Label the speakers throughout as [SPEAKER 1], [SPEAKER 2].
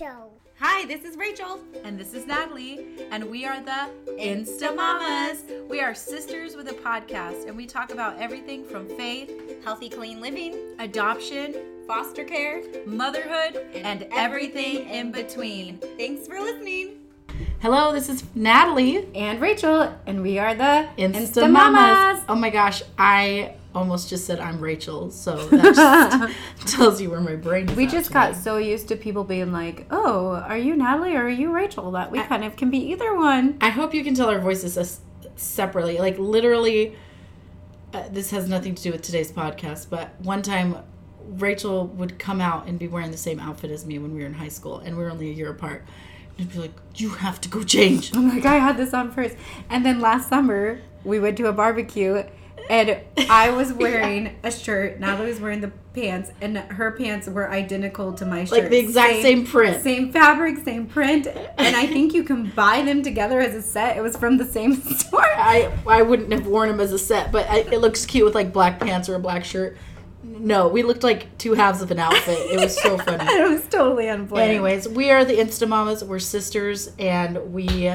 [SPEAKER 1] Show.
[SPEAKER 2] Hi, this is Rachel.
[SPEAKER 3] And this is Natalie, and we are the
[SPEAKER 2] Insta Mamas.
[SPEAKER 3] We are sisters with a podcast, and we talk about everything from faith,
[SPEAKER 2] Healthy, clean living,
[SPEAKER 3] adoption,
[SPEAKER 2] foster care,
[SPEAKER 3] motherhood, and, everything in between.
[SPEAKER 2] Thanks for listening.
[SPEAKER 3] Hello, this is Natalie.
[SPEAKER 2] And Rachel, and we are the
[SPEAKER 3] Insta Mamas. Oh my gosh, I almost just said I'm Rachel, so that just tells you where my brain is.
[SPEAKER 2] We just got so used to people being like, "Oh, are you Natalie or are you Rachel?" That we kind of can be either one.
[SPEAKER 3] I hope you can tell our voices as- separately. Like literally, uh, this has nothing to do with today's podcast. But one time, Rachel would come out and be wearing the same outfit as me when we were in high school, and we were only a year apart. And be like, "You have to go change."
[SPEAKER 2] I'm like, I had this on first. And then last summer, we went to a barbecue and I was wearing a shirt. Natalie was wearing the pants, and her pants were identical to my shirt.
[SPEAKER 3] Like the exact same print.
[SPEAKER 2] Same fabric, same print. And I think you can buy them together as a set. It was from the same store.
[SPEAKER 3] I I wouldn't have worn them as a set, but I, it looks cute with like black pants or a black shirt. No, we looked like two halves of an outfit. It was so funny.
[SPEAKER 2] it was totally unplanned.
[SPEAKER 3] Anyways, we are the Insta Mamas. We're sisters, and we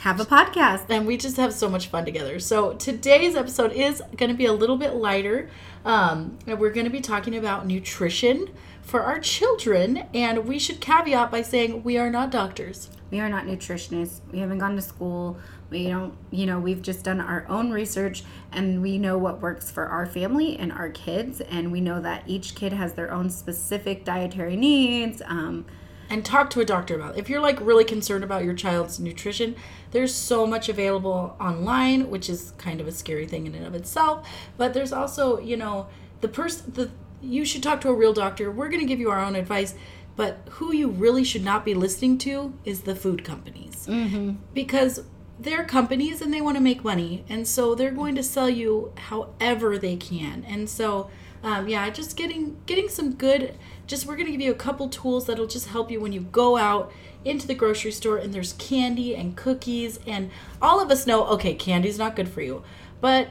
[SPEAKER 2] have a podcast.
[SPEAKER 3] and we just have so much fun together. So today's episode is going to be a little bit lighter. Um, and we're going to be talking about nutrition for our children, and we should caveat by saying we are not doctors.
[SPEAKER 2] We are not nutritionists. We haven't gone to school. We don't, you know, we've just done our own research and we know what works for our family and our kids. And we know that each kid has their own specific dietary needs. Um,
[SPEAKER 3] and talk to a doctor about it. If you're like really concerned about your child's nutrition, there's so much available online, which is kind of a scary thing in and of itself. But there's also, you know, the person the you should talk to a real doctor. We're going to give you our own advice, but who you really should not be listening to is the food companies. Mm-hmm. Because they're companies and they want to make money, and so they're going to sell you however they can. And so um, yeah just getting getting some good just we're gonna give you a couple tools that'll just help you when you go out into the grocery store and there's candy and cookies and all of us know okay candy's not good for you but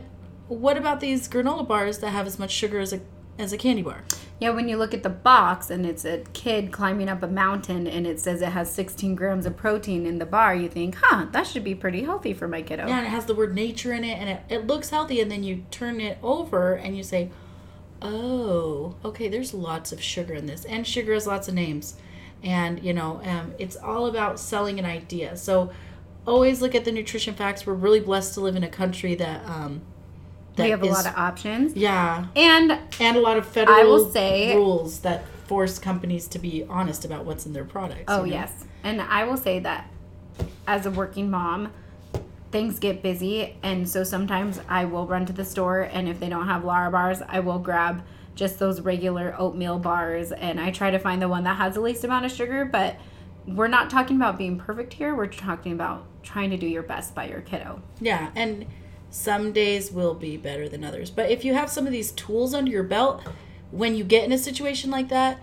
[SPEAKER 3] what about these granola bars that have as much sugar as a as a candy bar
[SPEAKER 2] yeah, when you look at the box and it's a kid climbing up a mountain and it says it has 16 grams of protein in the bar, you think, huh, that should be pretty healthy for my kiddo.
[SPEAKER 3] yeah and it has the word nature in it and it, it looks healthy and then you turn it over and you say oh okay there's lots of sugar in this and sugar has lots of names and you know um, it's all about selling an idea so always look at the nutrition facts we're really blessed to live in a country that um that
[SPEAKER 2] we have a
[SPEAKER 3] is-
[SPEAKER 2] lot of options.
[SPEAKER 3] yeah
[SPEAKER 2] And
[SPEAKER 3] and a lot of federal
[SPEAKER 2] I will say-
[SPEAKER 3] rules that force companies to be honest about what's in their products
[SPEAKER 2] Oh,
[SPEAKER 3] you know?
[SPEAKER 2] yes. And I will say that as a working mom, things get busy. And so sometimes I will run to the store, and if they don't have Lara bars, I will grab just those regular oatmeal bars. And I try to find the one that has the least amount of sugar. But we're not talking about being perfect here. We're talking about trying to do your best by your kiddo.
[SPEAKER 3] Yeah, and some days will be better than others. But if you have some of these tools under your belt, when you get in a situation like that,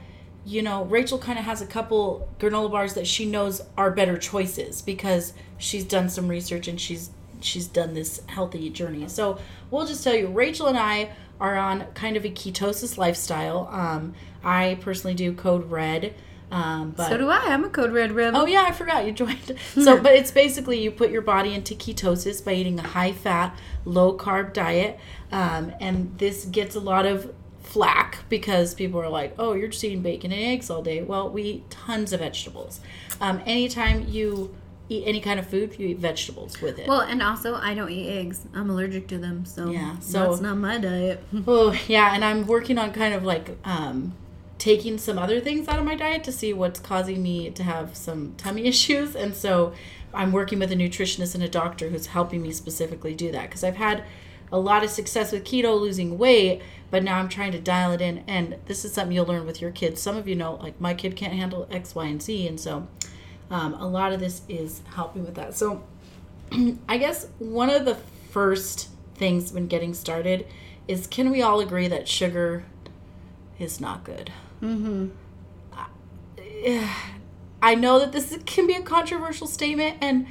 [SPEAKER 3] you know, Rachel kind of has a couple granola bars that she knows are better choices because she's done some research and she's she's done this healthy journey. So we'll just tell you, Rachel and I are on kind of a ketosis lifestyle. Um, I personally do Code Red. Um, but
[SPEAKER 2] So do I. I'm a Code Red Rebel.
[SPEAKER 3] Oh yeah, I forgot you joined. So, but it's basically you put your body into ketosis by eating a high fat, low carb diet, um, and this gets a lot of flack because people are like, "Oh, you're just eating bacon and eggs all day." Well, we eat tons of vegetables. Um, anytime you eat any kind of food, you eat vegetables with it.
[SPEAKER 2] Well, and also I don't eat eggs. I'm allergic to them, so
[SPEAKER 3] Yeah, so-
[SPEAKER 2] that's not my diet.
[SPEAKER 3] Oh yeah, and I'm working on kind of like um, taking some other things out of my diet to see what's causing me to have some tummy issues, and so I'm working with a nutritionist and a doctor who's helping me specifically do that because I've had a lot of success with keto losing weight, but now I'm trying to dial it in, and this is something you'll learn with your kids. Some of you know, like my kid can't handle X, Y, and Z, and so um, a lot of this is helping with that. So I guess one of the first things when getting started is can we all agree that sugar is not good? Mm-hmm. I know that this can be a controversial statement, and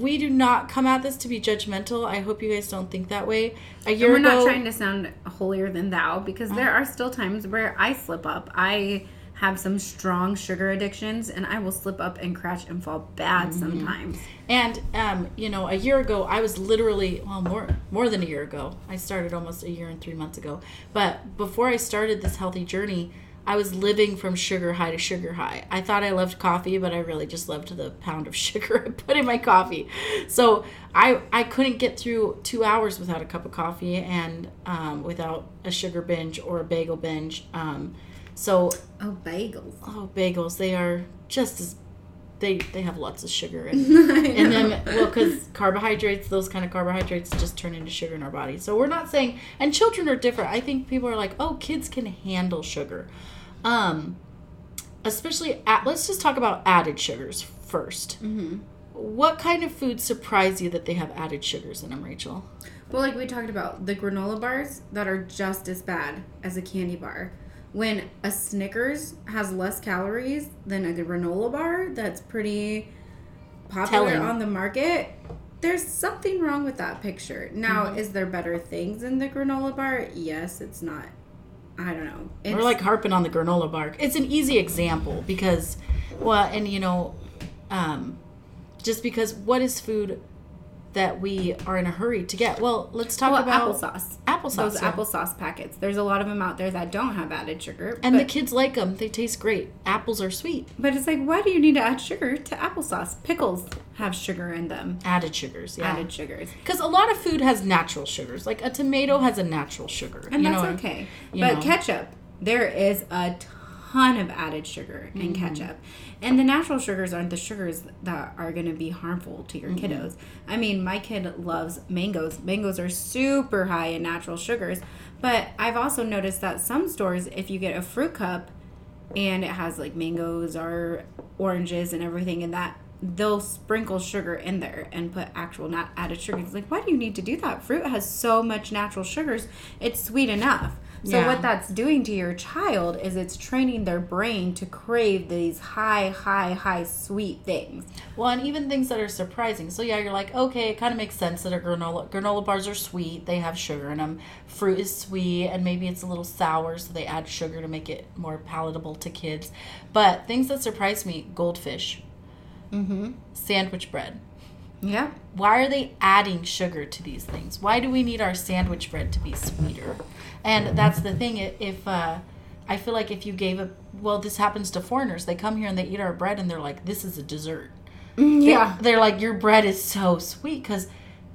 [SPEAKER 3] we do not come at this to be judgmental. I hope you guys don't think that way. A year
[SPEAKER 2] We're
[SPEAKER 3] ago,
[SPEAKER 2] not trying to sound holier than thou because there are still times where I slip up. I have some strong sugar addictions, and I will slip up and crash and fall bad
[SPEAKER 3] Mm-hmm.
[SPEAKER 2] sometimes.
[SPEAKER 3] And um, you know, a year ago, I was literally well more more than a year ago. I started almost a year and three months ago. But before I started this healthy journey, I was living from sugar high to sugar high. I thought I loved coffee, but I really just loved the pound of sugar I put in my coffee. So I I couldn't get through two hours without a cup of coffee and um, without a sugar binge or a bagel binge. Um, so
[SPEAKER 2] Oh, bagels.
[SPEAKER 3] oh, bagels they are just as they they have lots of sugar in, in them. Well, because carbohydrates, those kind of carbohydrates, just turn into sugar in our body. So we're not saying, and children are different. I think people are like, oh, kids can handle sugar, um, especially at, let's just talk about added sugars 1st
[SPEAKER 2] Mm-hmm.
[SPEAKER 3] What kind of foods surprise you that they have added sugars in them, Rachel?
[SPEAKER 2] Well, like we talked about, the granola bars that are just as bad as a candy bar. When a Snickers has less calories than a granola bar that's pretty popular
[SPEAKER 3] Telling.
[SPEAKER 2] on the market, there's something wrong with that picture. Now,
[SPEAKER 3] Mm-hmm.
[SPEAKER 2] is there better things in the granola bar? Yes, it's not. I don't know. It's,
[SPEAKER 3] We're like harping on the granola bar. It's an easy example because, well, and you know, um, just because what is food that we are in a hurry to get? Well, let's talk
[SPEAKER 2] well,
[SPEAKER 3] about
[SPEAKER 2] applesauce.
[SPEAKER 3] Applesauce.
[SPEAKER 2] Those
[SPEAKER 3] yeah.
[SPEAKER 2] applesauce packets. There's a lot of them out there that don't have added sugar.
[SPEAKER 3] And the kids like them. They taste great. Apples are sweet.
[SPEAKER 2] but it's like, why do you need to add sugar to applesauce? Pickles have sugar in them.
[SPEAKER 3] Added sugars, yeah.
[SPEAKER 2] Added sugars.
[SPEAKER 3] Because a lot of food has natural sugars. Like a tomato has a natural sugar.
[SPEAKER 2] And that's
[SPEAKER 3] know?
[SPEAKER 2] okay.
[SPEAKER 3] you
[SPEAKER 2] But
[SPEAKER 3] know.
[SPEAKER 2] ketchup, there is a ton of added sugar
[SPEAKER 3] Mm-hmm.
[SPEAKER 2] ketchup. And the natural sugars aren't the sugars that are going to be harmful to your
[SPEAKER 3] Mm-hmm.
[SPEAKER 2] kiddos. I mean, my kid loves mangoes. Mangoes are super high in natural sugars. But I've also noticed that some stores, if you get a fruit cup and it has like mangoes or oranges and everything in that, they'll sprinkle sugar in there and put actual not added sugar. It's like, why do you need to do that? Fruit has so much natural sugars, it's sweet enough. So
[SPEAKER 3] Yeah.
[SPEAKER 2] what that's doing to your child is it's training their brain to crave these high, high, high sweet things.
[SPEAKER 3] Well, and even things that are surprising. So yeah, you're like, okay, it kind of makes sense that a granola granola bars are sweet. They have sugar in them. Fruit is sweet, and maybe it's a little sour, so they add sugar to make it more palatable to kids. But things that surprise me: goldfish,
[SPEAKER 2] Mm-hmm.
[SPEAKER 3] sandwich bread.
[SPEAKER 2] Yeah.
[SPEAKER 3] Why are they adding sugar to these things? Why do we need our sandwich bread to be sweeter? And that's the thing. If uh, I feel like if you gave a well, this happens to foreigners. They come here and they eat our bread, and they're like, "This is a dessert."
[SPEAKER 2] Yeah.
[SPEAKER 3] they're like your bread is so sweet because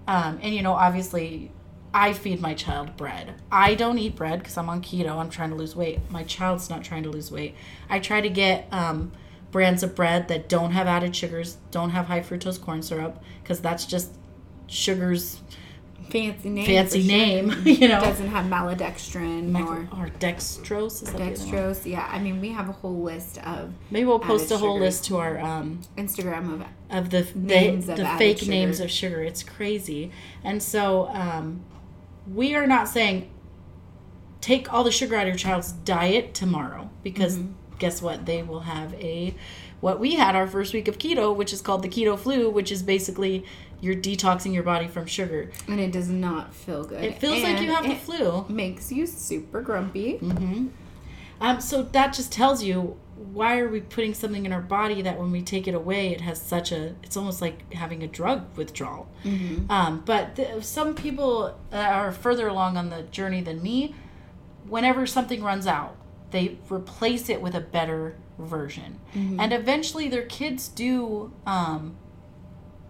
[SPEAKER 3] um, and you know obviously i feed my child bread i don't eat bread because i'm on keto i'm trying to lose weight my child's not trying to lose weight i try to get um, brands of bread that don't have added sugars don't have high fructose corn syrup because that's just sugars
[SPEAKER 2] Fancy name.
[SPEAKER 3] fancy
[SPEAKER 2] for sure.
[SPEAKER 3] name you know
[SPEAKER 2] Doesn't have maltodextrin or
[SPEAKER 3] or dextrose is that the other one?
[SPEAKER 2] dextrose. Yeah. I mean, we have a whole list of
[SPEAKER 3] maybe we'll post a whole list to our um,
[SPEAKER 2] Instagram of
[SPEAKER 3] of the
[SPEAKER 2] Names
[SPEAKER 3] the,
[SPEAKER 2] of
[SPEAKER 3] the fake
[SPEAKER 2] sugar.
[SPEAKER 3] names of sugar. It's crazy. And so um, we are not saying take all the sugar out of your child's diet tomorrow because
[SPEAKER 2] Mm-hmm.
[SPEAKER 3] guess what? They will have a what we had our first week of keto, which is called the keto flu, which is basically you're detoxing your body from sugar.
[SPEAKER 2] and it does not feel good.
[SPEAKER 3] It feels like you
[SPEAKER 2] And
[SPEAKER 3] have the flu.
[SPEAKER 2] Makes you super grumpy.
[SPEAKER 3] Mm-hmm. Um, so that just tells you why are we putting something in our body that when we take it away, it has such a. It's almost like having a drug withdrawal.
[SPEAKER 2] Mm-hmm.
[SPEAKER 3] Um, but th- some people are further along on the journey than me, whenever something runs out, they replace it with a better version,
[SPEAKER 2] Mm-hmm.
[SPEAKER 3] and eventually their kids do. Um,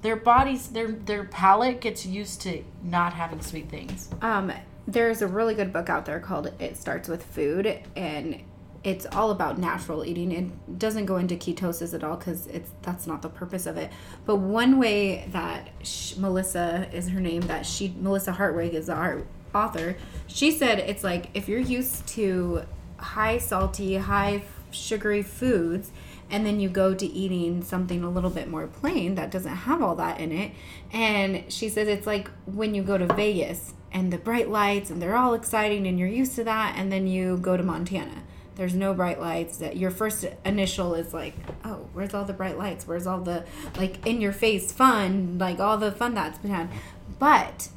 [SPEAKER 3] their bodies, their their palate gets used to not having sweet things.
[SPEAKER 2] Um, there's a really good book out there called It Starts with Food, and it's all about natural eating. It doesn't go into ketosis at all because it's that's not the purpose of it. But one way that sh Melissa is her name, that she Melissa Hartwig is art author. She said it's like if you're used to high salty, high sugary foods and then you go to eating something a little bit more plain that doesn't have all that in it. And she says it's like when you go to Vegas and the bright lights and they're all exciting and you're used to that, and then you go to Montana. There's no bright lights. That your first initial is like, oh, where's all the bright lights? Where's all the like in your face fun, like all the fun that's been had. But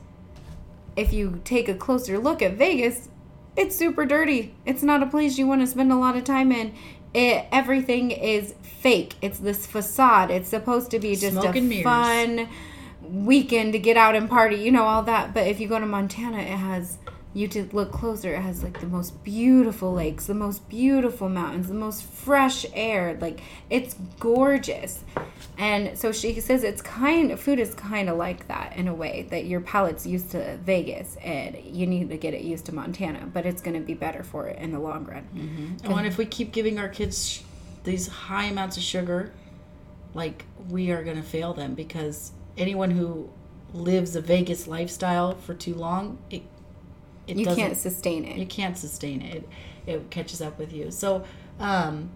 [SPEAKER 2] if you take a closer look at Vegas, it's super dirty. It's not a place you want to spend a lot of time in. It everything is fake. It's this facade. It's supposed to be just
[SPEAKER 3] Smoke
[SPEAKER 2] a fun weekend to get out and party, you know, all that. But if you go to Montana, it has you to look closer, it has like the most beautiful lakes, the most beautiful mountains, the most fresh air. Like it's gorgeous. And so she says it's kind food is kind of like that in a way that your palate's used to Vegas and you need to get it used to Montana, but it's going to be better for it in the long run. Mm-hmm.
[SPEAKER 3] And what if we keep giving our kids sh- these high amounts of sugar? Like we are gonna fail them because anyone who lives a Vegas lifestyle for too long, it it
[SPEAKER 2] You can't sustain it.
[SPEAKER 3] you can't sustain it. it. It catches up with you. So, um,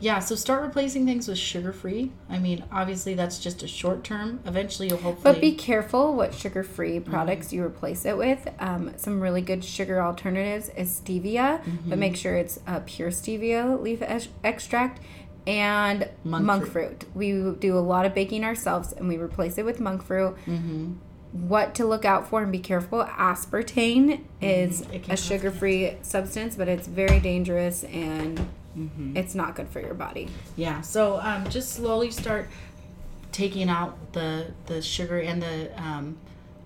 [SPEAKER 3] yeah. So start replacing things with sugar free. I mean, obviously that's just a short term. Eventually, you'll hopefully.
[SPEAKER 2] But be careful what sugar free
[SPEAKER 3] Mm-hmm.
[SPEAKER 2] products you replace it with. Um, some really good sugar alternatives is stevia,
[SPEAKER 3] Mm-hmm.
[SPEAKER 2] but make sure it's a pure stevia leaf ex- extract and
[SPEAKER 3] Monk
[SPEAKER 2] monk,
[SPEAKER 3] fruit.
[SPEAKER 2] fruit. We do a lot of baking ourselves and we replace it with monk fruit.
[SPEAKER 3] Mm-hmm.
[SPEAKER 2] What to look out for and be careful aspartame is
[SPEAKER 3] Mm-hmm. It
[SPEAKER 2] a sugar free substance, but it's very dangerous and
[SPEAKER 3] Mm-hmm.
[SPEAKER 2] it's not good for your body.
[SPEAKER 3] Yeah. So um, just slowly start taking out the the sugar and the um,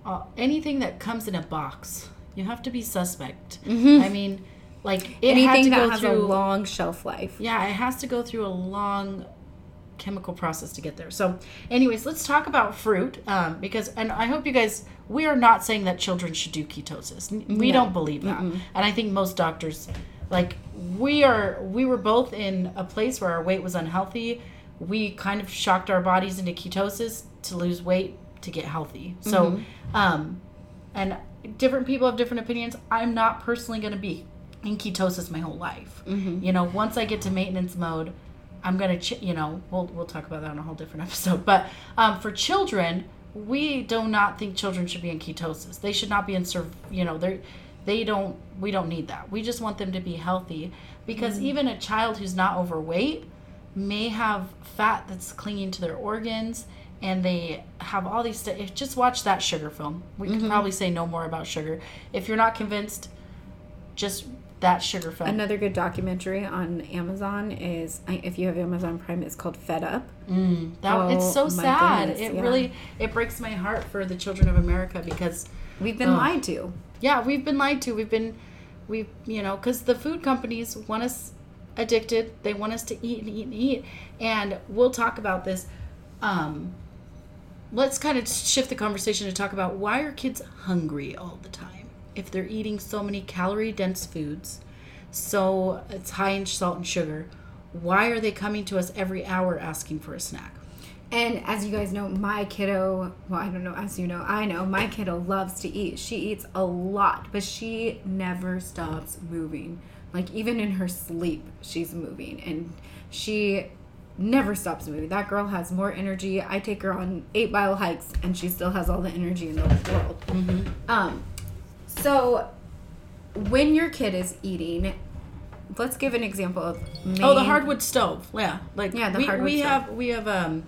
[SPEAKER 3] uh, anything that comes in a box. You have to be suspect. I mean, like
[SPEAKER 2] Anything that has
[SPEAKER 3] through.
[SPEAKER 2] a long shelf life.
[SPEAKER 3] yeah, it has to go through a long chemical process to get there. So, anyways, let's talk about fruit um, because, and I hope you guys, we are not saying that children should do ketosis. We
[SPEAKER 2] No.
[SPEAKER 3] don't believe that, and I think most doctors, like we are, we were both in a place where our weight was unhealthy. We kind of shocked our bodies into ketosis to lose weight to get healthy. So, um, and different people have different opinions. I'm not personally going to be in ketosis my whole life. You know, once I get to maintenance mode, I'm gonna, ch- you know, we'll we'll talk about that on a whole different episode. But um, for children, we do not think children should be in ketosis. They should not be in, serv- you know, they they don't. We don't need that. We just want them to be healthy because even a child who's not overweight may have fat that's clinging to their organs and they have all these st- if just watch that sugar film we
[SPEAKER 2] Mm-hmm.
[SPEAKER 3] can probably say no more about sugar if you're not convinced just that sugar film
[SPEAKER 2] Another good documentary on Amazon is if you have Amazon Prime, it's called Fed Up.
[SPEAKER 3] Mm, that it's so
[SPEAKER 2] Oh,
[SPEAKER 3] sad.
[SPEAKER 2] goodness,
[SPEAKER 3] it
[SPEAKER 2] yeah.
[SPEAKER 3] really it breaks my heart for the children of America because
[SPEAKER 2] We've been
[SPEAKER 3] Ugh.
[SPEAKER 2] lied to.
[SPEAKER 3] yeah, we've been lied to. We've been we've you know cuz the food companies want us addicted. They want us to eat and eat and eat. And we'll talk about this um let's kind of shift the conversation to talk about why are kids hungry all the time if they're eating so many calorie dense foods so it's high in salt and sugar why are they coming to us every hour asking for a snack
[SPEAKER 2] And as you guys know, my kiddo, well, I don't know, as you know, I know, my kiddo loves to eat. She eats a lot, but she never stops moving. Like, even in her sleep, she's moving. And she never stops moving. That girl has more energy. I take her on eight mile hikes, and she still has all the energy in the world. Um, so, when your kid is eating, let's give an example of
[SPEAKER 3] Oh, the hardwood stove. Yeah, like
[SPEAKER 2] Yeah, the
[SPEAKER 3] we,
[SPEAKER 2] hardwood
[SPEAKER 3] we
[SPEAKER 2] stove.
[SPEAKER 3] have we have um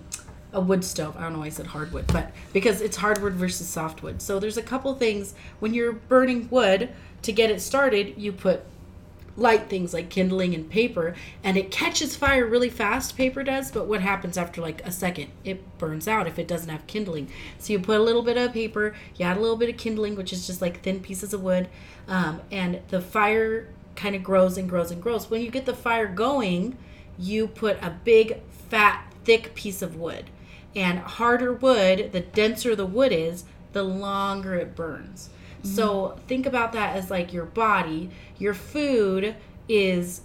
[SPEAKER 3] a wood stove. I don't know why I said hardwood, but because it's hardwood versus softwood. So there's a couple things when you're burning wood to get it started, you put light things like kindling and paper and it catches fire really fast paper does but what happens after like a second? It burns out if it doesn't have kindling. So you put a little bit of paper you add a little bit of kindling which is just like thin pieces of wood um, and the fire kind of grows and grows and grows. When you get the fire going you put a big fat thick piece of wood and harder wood the denser the wood is the longer it burns so mm-hmm. think about that as like your body. Your food is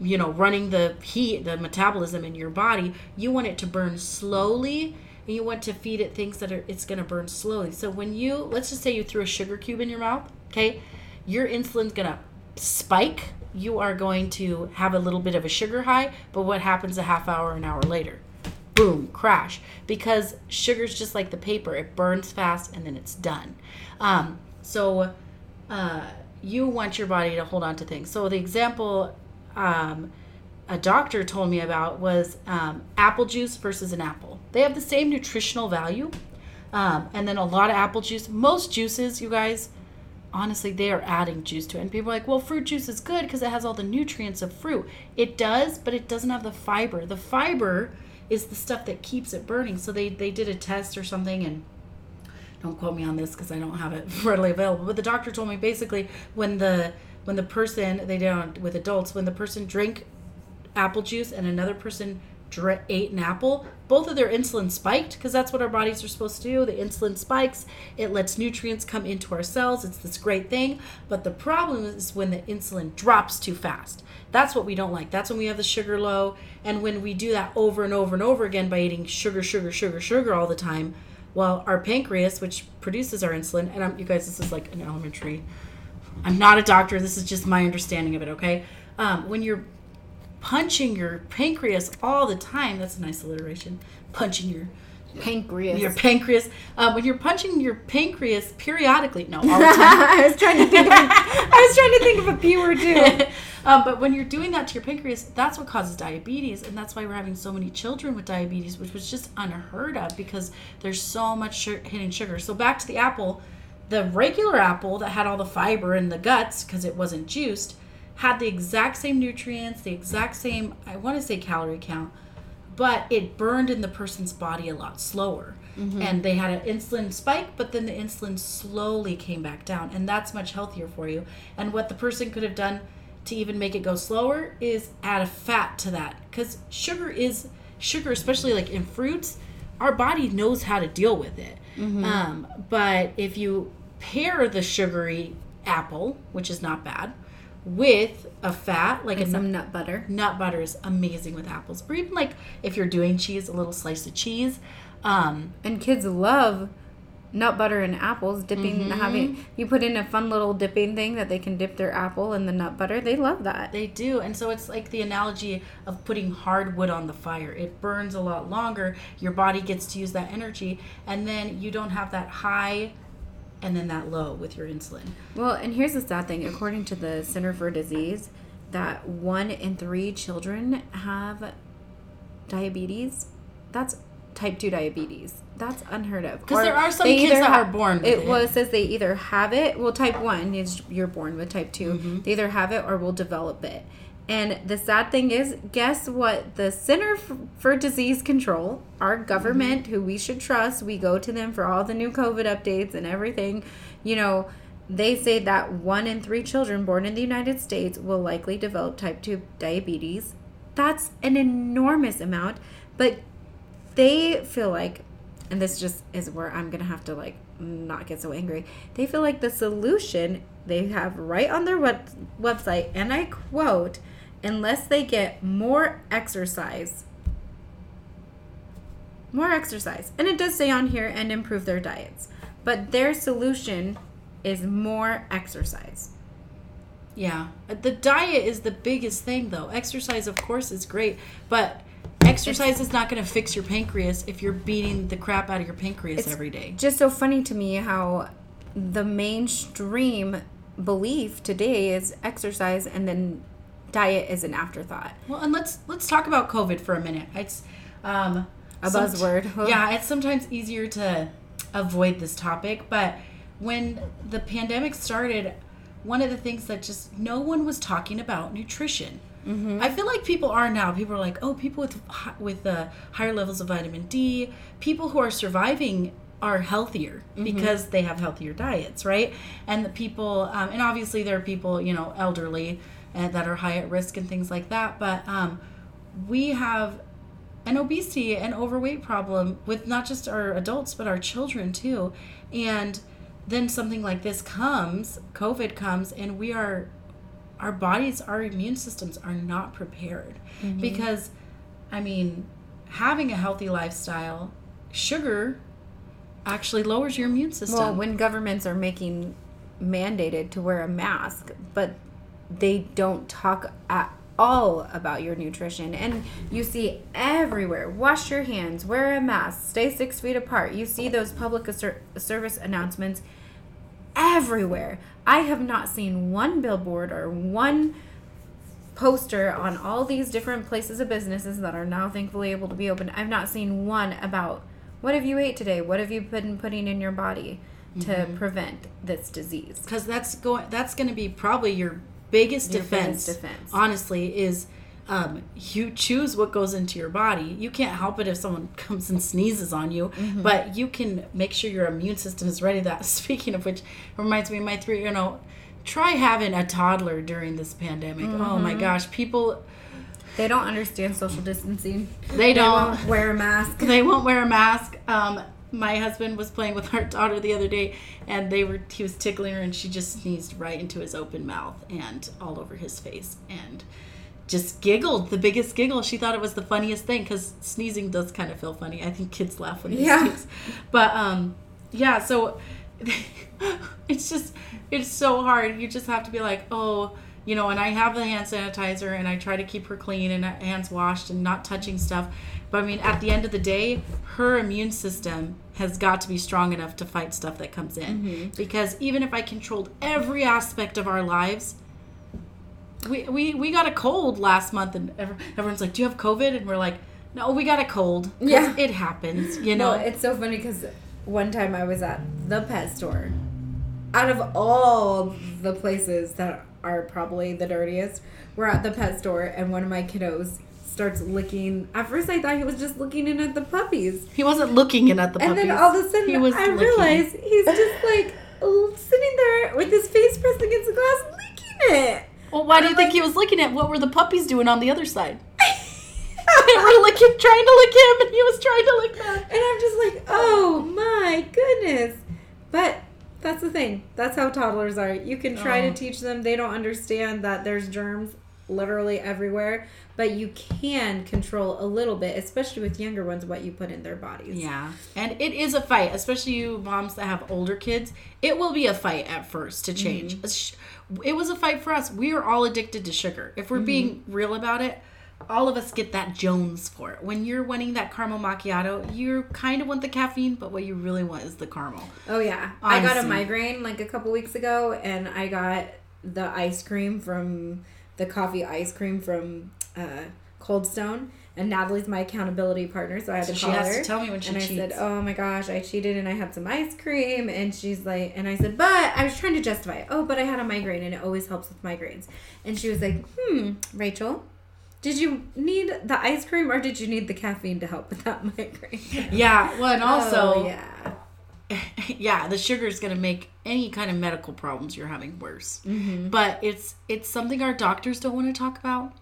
[SPEAKER 3] you know running the heat the metabolism in your body. You want it to burn slowly and you want to feed it things that are it's going to burn slowly. So when you let's just say you threw a sugar cube in your mouth okay? Your insulin's going to spike. You are going to have a little bit of a sugar high but what happens a half hour an hour later boom crash because sugar's just like the paper it burns fast and then it's done um, so uh, you want your body to hold on to things so the example um, a doctor told me about was um, apple juice versus an apple they have the same nutritional value um, and then a lot of apple juice most juices you guys honestly, they are adding juice to it. And people are like, well, fruit juice is good because it has all the nutrients of fruit. It does, but it doesn't have the fiber. The fiber is the stuff that keeps it burning. So they, they did a test or something and don't quote me on this because I don't have it readily available. But the doctor told me basically when the when the person they don't with adults when the person drink apple juice and another person dr- ate an apple, both of their insulin spiked because that's what our bodies are supposed to do. The insulin spikes, it lets nutrients come into our cells. It's this great thing. But the problem is when the insulin drops too fast. That's what we don't like. That's when we have the sugar low. And when we do that over and over and over again by eating sugar, sugar, sugar, sugar all the time, well, our pancreas, which produces our insulin, and I'm, you guys, this is like an elementary. I'm not a doctor. This is just my understanding of it. Okay, um, when you're punching your pancreas all the time, that's a nice alliteration. Punching your
[SPEAKER 2] Pancreas.
[SPEAKER 3] your pancreas. Um, when you're punching your pancreas periodically, no, all the time.
[SPEAKER 2] I was trying to think of a, I was trying to think of a P word too.
[SPEAKER 3] um, but when you're doing that to your pancreas, that's what causes diabetes, and that's why we're having so many children with diabetes, which was just unheard of because there's so much su- hidden sugar. So back to the apple, the regular apple that had all the fiber in the guts because it wasn't juiced had the exact same nutrients, the exact same I want to say calorie count, but it burned in the person's body a lot slower. And they had an insulin spike, but then the insulin slowly came back down, and that's much healthier for you. And what the person could have done to even make it go slower is add a fat to that, because sugar is sugar, especially like in fruits. Our body knows how to deal with it. Um, but if you pair the sugary apple, which is not bad, with a fat like a
[SPEAKER 2] some nut butter.
[SPEAKER 3] nut butter is amazing with apples or even like if you're doing cheese a little slice of cheese um
[SPEAKER 2] And kids love nut butter and apples dipping
[SPEAKER 3] Mm-hmm.
[SPEAKER 2] having you put in a fun little dipping thing that they can dip their apple in the nut butter. They love that.
[SPEAKER 3] they do and so it's like the analogy of putting hardwood on the fire it burns a lot longer your body gets to use that energy and then you don't have that high and then that low with your insulin
[SPEAKER 2] Well, and here's the sad thing. According to the Center for Disease, that one in three children have diabetes. That's type 2 diabetes. That's unheard of. Because
[SPEAKER 3] there are some kids that
[SPEAKER 2] ha-
[SPEAKER 3] are born with
[SPEAKER 2] it.
[SPEAKER 3] it.
[SPEAKER 2] Well, it says they either have it. Well, type 1 is you're born with type 2.
[SPEAKER 3] Mm-hmm.
[SPEAKER 2] They either have it or will develop it. And the sad thing is, guess what? The Center for Disease Control, our government,
[SPEAKER 3] Mm-hmm.
[SPEAKER 2] who we should trust, we go to them for all the new COVID updates and everything. You know, they say that one in three children born in the United States will likely develop type 2 diabetes. That's an enormous amount, but they feel like, and this just is where I'm going to have to like not get so angry. They feel like the solution they have right on their web- website, and I quote, unless they get more exercise. More exercise. And it does say on here and improve their diets. But their solution is more exercise.
[SPEAKER 3] Yeah. Uh, the diet is the biggest thing, though. Exercise, of course, is great, but exercise is not going to fix your pancreas if you're beating the crap out of your pancreas every day.
[SPEAKER 2] Just so funny to me how the mainstream belief today is exercise and then diet is an afterthought.
[SPEAKER 3] Well, and let's let's talk about COVID for a minute. It's um,
[SPEAKER 2] A buzzword.
[SPEAKER 3] Yeah, it's sometimes easier to avoid this topic, but when the pandemic started, one of the things that just no one was talking about nutrition. I feel like people are now. People are like, oh, people with with uh, higher levels of vitamin D, people who are surviving are healthier because they have healthier diets, right? And the people, um, and obviously there are people, you know, elderly uh, that are high at risk and things like that. But um, we have an obesity and overweight problem with not just our adults but our children too. And then something like this comes covid comes and we are our bodies our immune systems are not prepared. Because i mean having a healthy lifestyle sugar actually lowers your immune system.
[SPEAKER 2] Well, when governments are making mandated to wear a mask, but they don't talk at all about your nutrition. And you see everywhere wash your hands, wear a mask, stay six feet apart. You see those public ser- service announcements everywhere. I have not seen one billboard or one poster on all these different places of businesses that are now thankfully able to be open. I've not seen one about what have you ate today? What have you been putting in your body? to mm-hmm. prevent this disease.
[SPEAKER 3] because that's going that's going to be probably your biggest
[SPEAKER 2] Your
[SPEAKER 3] defense,
[SPEAKER 2] defense.
[SPEAKER 3] honestly is um, you choose what goes into your body you can't help it if someone comes and sneezes on you
[SPEAKER 2] Mm-hmm.
[SPEAKER 3] but you can make sure your immune system is ready that speaking of which reminds me of my three you know try having a toddler during this pandemic oh
[SPEAKER 2] Mm-hmm.
[SPEAKER 3] my gosh people
[SPEAKER 2] They don't understand social distancing.
[SPEAKER 3] they don't
[SPEAKER 2] won't wear a mask.
[SPEAKER 3] they won't wear a mask. Um, my husband was playing with our daughter the other day, and they were he was tickling her, and she just sneezed right into his open mouth and all over his face, and just giggled the biggest giggle. She thought it was the funniest thing because sneezing does kind of feel funny. I think kids laugh when they
[SPEAKER 2] Yeah.
[SPEAKER 3] sneeze, but um, yeah. So it's just it's so hard. You just have to be like, oh, you know. And I have the hand sanitizer, and I try to keep her clean and hands washed and not touching stuff. But I mean, at the end of the day, her immune system has got to be strong enough to fight stuff that comes in. Mm-hmm. Because even if I controlled every aspect of our lives, we, we, we got a cold last month, and everyone's like, "Do you have COVID?" And we're like, "No, we got a cold.
[SPEAKER 2] Yeah.
[SPEAKER 3] it happens. You know,
[SPEAKER 2] No, it's so funny because one time I was at the pet store. Out of all the places that are probably the dirtiest, we're at the pet store and one of my kiddos starts licking. At first, I thought he was just looking in at the puppies,
[SPEAKER 3] he wasn't looking in at the puppies.
[SPEAKER 2] and then all of a sudden,
[SPEAKER 3] he was
[SPEAKER 2] I
[SPEAKER 3] looking.
[SPEAKER 2] realize he's just like sitting there with his face pressed against the glass, licking it.
[SPEAKER 3] Well, why do you
[SPEAKER 2] I'm
[SPEAKER 3] think
[SPEAKER 2] like-
[SPEAKER 3] he was looking at? What were the puppies doing on the other side? they were licking, trying to lick him, and he was trying to lick them.
[SPEAKER 2] And I'm just like, oh my goodness. But that's the thing. That's how toddlers are. You can try
[SPEAKER 3] Oh.
[SPEAKER 2] to teach them. They don't understand that there's germs literally everywhere. But you can control a little bit, especially with younger ones, what you put in their bodies.
[SPEAKER 3] Yeah, and it is a fight, especially you moms that have older kids. It will be a fight at first to change.
[SPEAKER 2] Mm-hmm.
[SPEAKER 3] It was a fight for us. We are all addicted to sugar. If we're
[SPEAKER 2] Mm-hmm.
[SPEAKER 3] being real about it, all of us get that Jones for it. When you're wanting that caramel macchiato, you kind of want the caffeine, but what you really want is the caramel.
[SPEAKER 2] Oh, yeah. I got a migraine like a couple weeks ago, and I got the ice cream from the coffee ice cream from uh, Cold Stone. And Natalie's my accountability partner, so I had
[SPEAKER 3] So
[SPEAKER 2] to
[SPEAKER 3] she has
[SPEAKER 2] her.
[SPEAKER 3] to tell me when she
[SPEAKER 2] and I said, "Oh my gosh, I cheated and I had some ice cream." And she's like, and I said, "But I was trying to justify it. Oh, but I had a migraine, and it always helps with migraines." And she was like, "Hmm, Rachel, did you need the ice cream or did you need the caffeine to help with that migraine?"
[SPEAKER 3] Yeah, well, and also,
[SPEAKER 2] Oh, yeah,
[SPEAKER 3] yeah, the sugar is going to make any kind of medical problems you're having worse.
[SPEAKER 2] Mm-hmm.
[SPEAKER 3] But it's it's something our doctors don't want to talk about,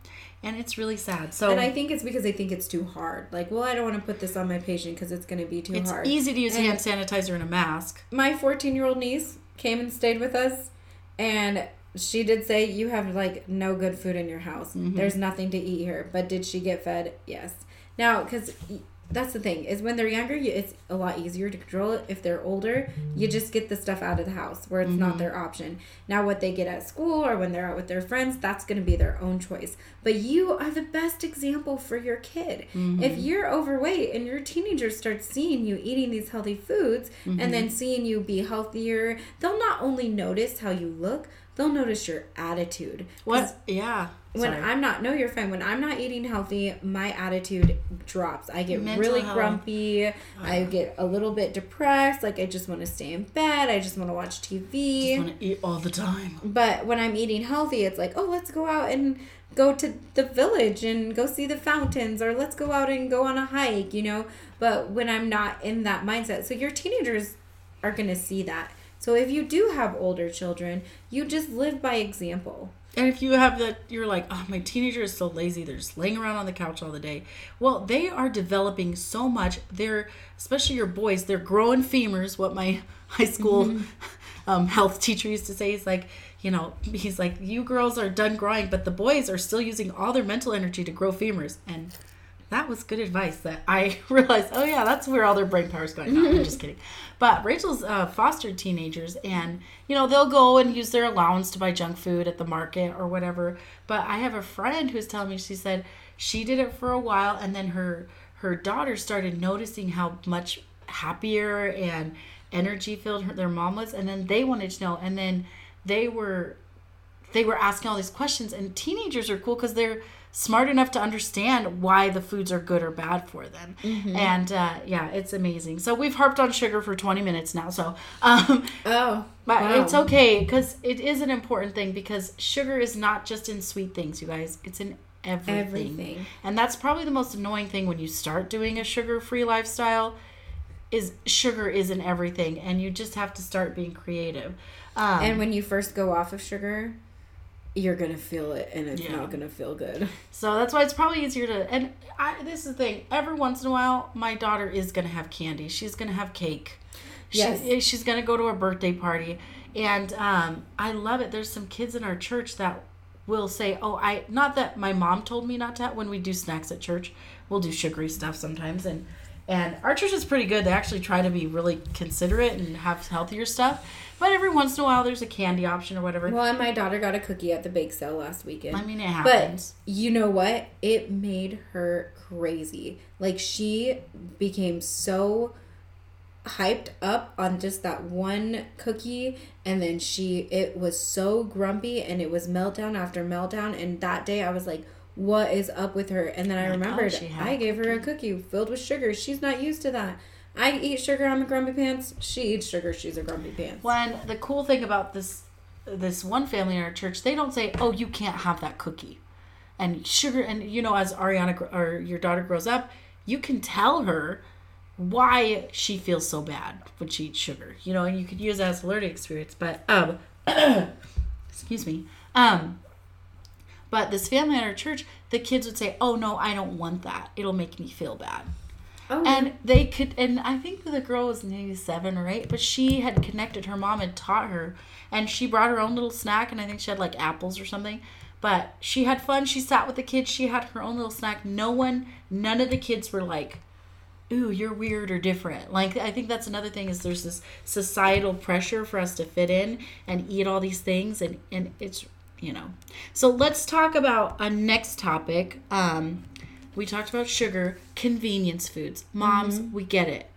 [SPEAKER 3] and it's really sad. So
[SPEAKER 2] and I think it's because they think it's too hard. Like, well, I don't want to put this on my patient because it's going to be too
[SPEAKER 3] it's
[SPEAKER 2] hard.
[SPEAKER 3] It's easy to use
[SPEAKER 2] And-
[SPEAKER 3] hand sanitizer and a mask.
[SPEAKER 2] my 14 year old niece came and stayed with us and she did say you have like no good food in your house there's nothing to eat here but did she get fed yes now because that's the thing is when they're younger you, it's a lot easier to control it. If they're older you just get the stuff out of the house where it's not mm-hmm. their option. Now what they get at school or when they're out with their friends that's going to be their own choice. But you are the best example for your kid. Mm-hmm. If you're overweight and your teenager starts seeing you eating these healthy foods and then mm-hmm. seeing you be healthier they'll not only notice how you look they'll notice your attitude.
[SPEAKER 3] What? Yeah.
[SPEAKER 2] When
[SPEAKER 3] Sorry.
[SPEAKER 2] I'm not no, you're fine. When I'm not eating healthy, my attitude drops. I get
[SPEAKER 3] Mental
[SPEAKER 2] really
[SPEAKER 3] health.
[SPEAKER 2] grumpy. I get a little bit depressed. Like I just want to stay in bed. I just want to watch TV.
[SPEAKER 3] want to eat all the time.
[SPEAKER 2] but when I'm eating healthy, it's like, oh, let's go out and go to the village and go see the fountains, or let's go out and go on a hike. You know. But when I'm not in that mindset, so your teenagers are gonna see that. So if you do have older children, you just live by example.
[SPEAKER 3] And if you have that, you're like, oh, my teenager is so lazy. They're just laying around on the couch all the day. Well, they are developing so much. They're, especially your boys, they're growing femurs. What my high school um, health teacher used to say. He's like, you know, he's like, you girls are done growing, but the boys are still using all their mental energy to grow femurs. And that was good advice that I realized, oh yeah, that's where all their brain power is going. No, I'm just kidding. But Rachel's uh, fostered teenagers, and you know they'll go and use their allowance to buy junk food at the market or whatever. But I have a friend who's telling me she said she did it for a while, and then her her daughter started noticing how much happier and energy filled her, their mom was, and then they wanted to know, and then they were they were asking all these questions and teenagers are cool because they're smart enough to understand why the foods are good or bad for them. And uh, yeah it's amazing. So we've harped on sugar for 20 minutes now so um,
[SPEAKER 2] Oh,
[SPEAKER 3] but
[SPEAKER 2] wow.
[SPEAKER 3] it's okay because it is an important thing because sugar is not just in sweet things you guys. It's in everything,
[SPEAKER 2] Everything.
[SPEAKER 3] and that's probably the most annoying thing when you start doing a sugar-free lifestyle is sugar is in everything and you just have to start being creative. Um,
[SPEAKER 2] And when you first go off of sugar, you're gonna feel it, and it's
[SPEAKER 3] Yeah.
[SPEAKER 2] not gonna feel good.
[SPEAKER 3] So that's why it's probably easier to. And I, this is the thing. Every once in a while, my daughter is gonna have candy. She's gonna have cake. She,
[SPEAKER 2] Yes.
[SPEAKER 3] she's gonna go to a birthday party, and um, I love it. There's some kids in our church that will say, "Oh, I not that my mom told me not to." Have, when we do snacks at church, we'll do sugary stuff sometimes, and and our church is pretty good. They actually try to be really considerate and have healthier stuff. But every once in a while, there's a candy option or whatever.
[SPEAKER 2] Well, and my daughter got a cookie at the bake sale last weekend.
[SPEAKER 3] I mean, it happens.
[SPEAKER 2] But you know what? It made her crazy. Like she became so hyped up on just that one cookie and then she it was so grumpy and it was meltdown after meltdown and that day I was like what is up with her and then I
[SPEAKER 3] Like, oh,
[SPEAKER 2] remembered
[SPEAKER 3] had
[SPEAKER 2] I gave her a cookie filled with sugar she's not used to that I eat sugar I'm a grumpy pants she eats sugar she's a grumpy pants
[SPEAKER 3] When the cool thing about this this one family in our church, they don't say, "Oh, you can't have that cookie," and sugar. And you know, as Ariana or your daughter grows up, you can tell her why she feels so bad when she eats sugar. You know, and you could use that as a learning experience. But um, excuse me. Um, but this family at our church, the kids would say, "Oh no, I don't want that. It'll make me feel bad."
[SPEAKER 2] Oh
[SPEAKER 3] and they could and i think the girl was maybe seven or eight but she had connected her mom had taught her and she brought her own little snack and i think she had like apples or something but she had fun she sat with the kids she had her own little snack no one none of the kids were like ooh you're weird or different like i think that's another thing is there's this societal pressure for us to fit in and eat all these things and and it's you know. So let's talk about a next topic um we talked about sugar, convenience foods. Moms, we get it.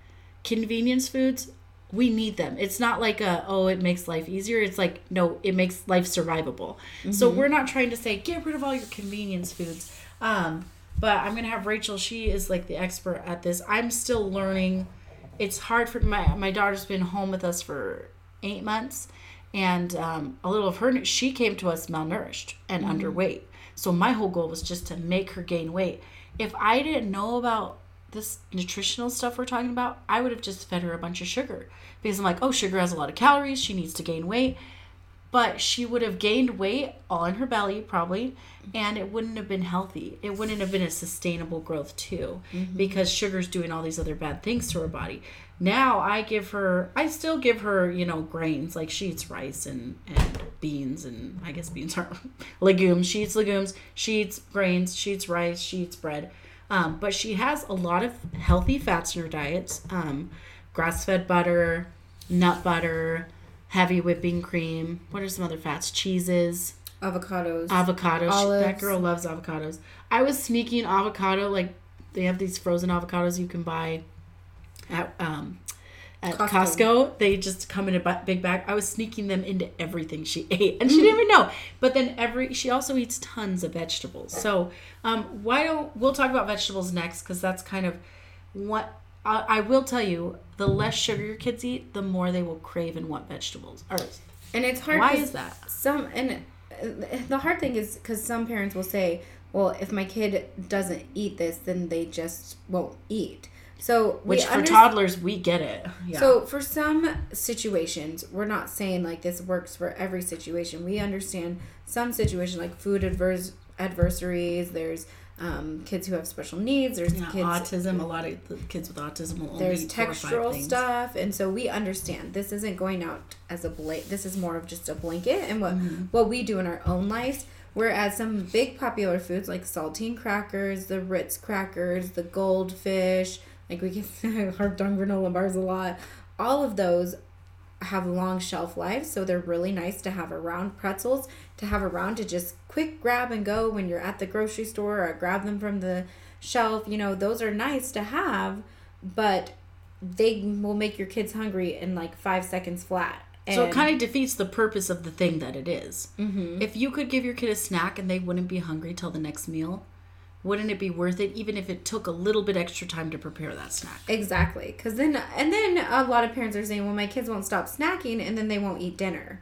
[SPEAKER 3] Convenience foods, we need them. It's not like a oh, it makes life easier. It's like no, it makes life survivable. So we're not trying to say get rid of all your convenience foods. Um, but I'm gonna have Rachel. She is like the expert at this. I'm still learning. It's hard for my my daughter's been home with us for eight months, and um, a little of her. She came to us malnourished and underweight. So my whole goal was just to make her gain weight. If I didn't know about this nutritional stuff we're talking about, I would have just fed her a bunch of sugar because I'm like, oh, sugar has a lot of calories. She needs to gain weight. But she would have gained weight all in her belly, probably, and it wouldn't have been healthy. It wouldn't have been a sustainable growth, too, mm-hmm. because sugar's doing all these other bad things to her body. Now I give her, I still give her, you know, grains. Like she eats rice and, and beans, and I guess beans are legumes. She eats legumes, she eats grains, she eats rice, she eats bread. Um, but she has a lot of healthy fats in her diet um, grass fed butter, nut butter, heavy whipping cream. What are some other fats? Cheeses,
[SPEAKER 2] avocados
[SPEAKER 3] avocados. That girl loves avocados. I was sneaking avocado, like, they have these frozen avocados you can buy at um at Costco.
[SPEAKER 2] Costco.
[SPEAKER 3] They just come in a big bag. I was sneaking them into everything she ate, and she didn't even know. But then every she also eats tons of vegetables. So um, why don't we'll talk about vegetables next because that's kind of what I, I will tell you. The less sugar your kids eat, the more they will crave and want vegetables. Or
[SPEAKER 2] and it's hard
[SPEAKER 3] Why is that?
[SPEAKER 2] some and uh, the hard thing is because some parents will say well if my kid doesn't eat this then they just won't eat so we
[SPEAKER 3] Which for
[SPEAKER 2] under-
[SPEAKER 3] toddlers, we get it. Yeah.
[SPEAKER 2] so for some situations we're not saying like this works for every situation we understand some situation like food adverse adversaries there's um, kids who have special needs there's
[SPEAKER 3] Yeah,
[SPEAKER 2] kids
[SPEAKER 3] autism. A lot of the kids with autism will only
[SPEAKER 2] there's
[SPEAKER 3] eat four or five
[SPEAKER 2] textural stuff and so we understand this isn't going out as a blanket this is more of just a blanket and what
[SPEAKER 3] Mm-hmm.
[SPEAKER 2] what we do in our own lives whereas some big popular foods like saltine crackers the ritz crackers the goldfish like we can harped on granola bars a lot all of those have long shelf lives so they're really nice to have around pretzels to have around to just quick grab and go when you're at the grocery store or grab them from the shelf you know those are nice to have but they will make your kids hungry in like five seconds flat And
[SPEAKER 3] So it kind of defeats the purpose of the thing that it is. Mm-hmm. If you could give your kid a snack and they wouldn't be hungry till the next meal, wouldn't it be worth it even if it took a little bit extra time to prepare that snack?
[SPEAKER 2] Exactly. Cause then and then a lot of parents are saying, Well, my kids won't stop snacking and then they won't eat dinner.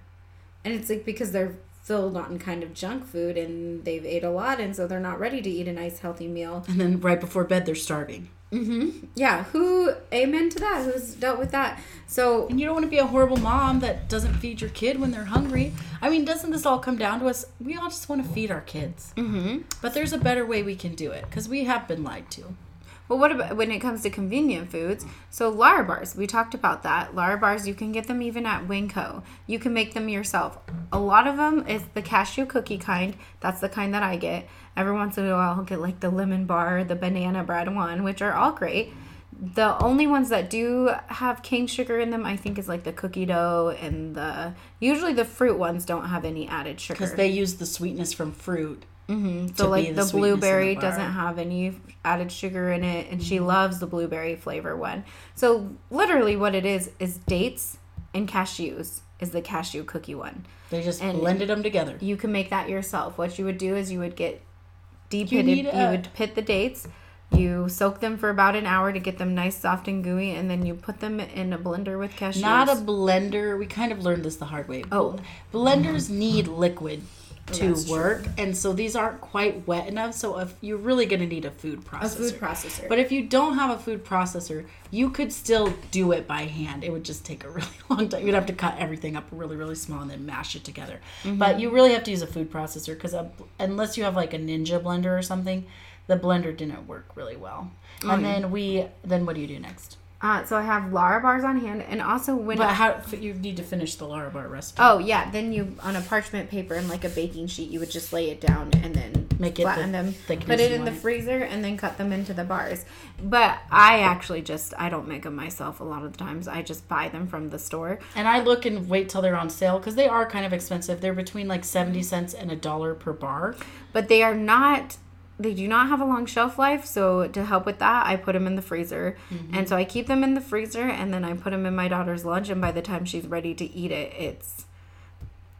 [SPEAKER 2] And it's like because they're filled on kind of junk food and they've ate a lot and so they're not ready to eat a nice healthy meal.
[SPEAKER 3] And then right before bed, they're starving.
[SPEAKER 2] Yeah, who amen to that? Who's dealt with that? So
[SPEAKER 3] And you don't want to be a horrible mom that doesn't feed your kid when they're hungry. I mean, doesn't this all come down to us? We all just want to feed our kids. Mm-hmm. But there's a better way we can do it because we have been lied to.
[SPEAKER 2] Well, what about when it comes to convenient foods? So Lara bars, we talked about that. Lara bars, you can get them even at Winco. You can make them yourself. A lot of them is the cashew cookie kind. That's the kind that I get. Every once in a while, I'll get like the lemon bar, the banana bread one, which are all great. The only ones that do have cane sugar in them, I think, is like the cookie dough and the. Usually, the fruit ones don't have any added sugar.
[SPEAKER 3] Because they use the sweetness from fruit.
[SPEAKER 2] So like the,
[SPEAKER 3] the the
[SPEAKER 2] blueberry.
[SPEAKER 3] Mm-hmm.
[SPEAKER 2] doesn't have any added sugar in it and she loves the blueberry flavor one. So literally what it is is dates and cashews is the cashew cookie one.
[SPEAKER 3] They just
[SPEAKER 2] And-
[SPEAKER 3] blended them together.
[SPEAKER 2] You can make that yourself. What you would do is you would get deep
[SPEAKER 3] You
[SPEAKER 2] pitted you
[SPEAKER 3] a-
[SPEAKER 2] would pit the dates. You soak them for about an hour to get them nice, soft, and gooey, and then you put them in a blender with cashews.
[SPEAKER 3] Not a blender. We kind of learned this the hard way.
[SPEAKER 2] Oh.
[SPEAKER 3] Blenders need liquid to
[SPEAKER 2] that's true.
[SPEAKER 3] work, and so these aren't quite wet enough. So if you're really going to need a food processor.
[SPEAKER 2] a food processor.
[SPEAKER 3] But if you don't have a food processor, you could still do it by hand. It would just take a really long time. You'd have to cut everything up really, really small and then mash it together.
[SPEAKER 2] Mm-hmm.
[SPEAKER 3] But you really have to use a food processor because unless you have like a Ninja blender or something, the blender didn't work really well.
[SPEAKER 2] Oh,
[SPEAKER 3] And then we, then what do you do next?
[SPEAKER 2] Uh, so I have Lara bars on hand, and also when
[SPEAKER 3] But how you need to finish the Lara bar recipe.
[SPEAKER 2] Oh yeah, then you on a parchment paper and like a baking sheet, you would just lay it down and then
[SPEAKER 3] Make it
[SPEAKER 2] flatten
[SPEAKER 3] the
[SPEAKER 2] them, put it in the freezer, and then cut them into the bars. But I actually just I don't make them myself a lot of the times. I just buy them from the store.
[SPEAKER 3] And I look and wait till they're on sale because they are kind of expensive. They're between like 70 cents and a dollar per bar.
[SPEAKER 2] but they are not they do not have a long shelf life so to help with that i put them in the freezer
[SPEAKER 3] Mm-hmm.
[SPEAKER 2] and so i keep them in the freezer and then i put them in my daughter's lunch and by the time she's ready to eat it it's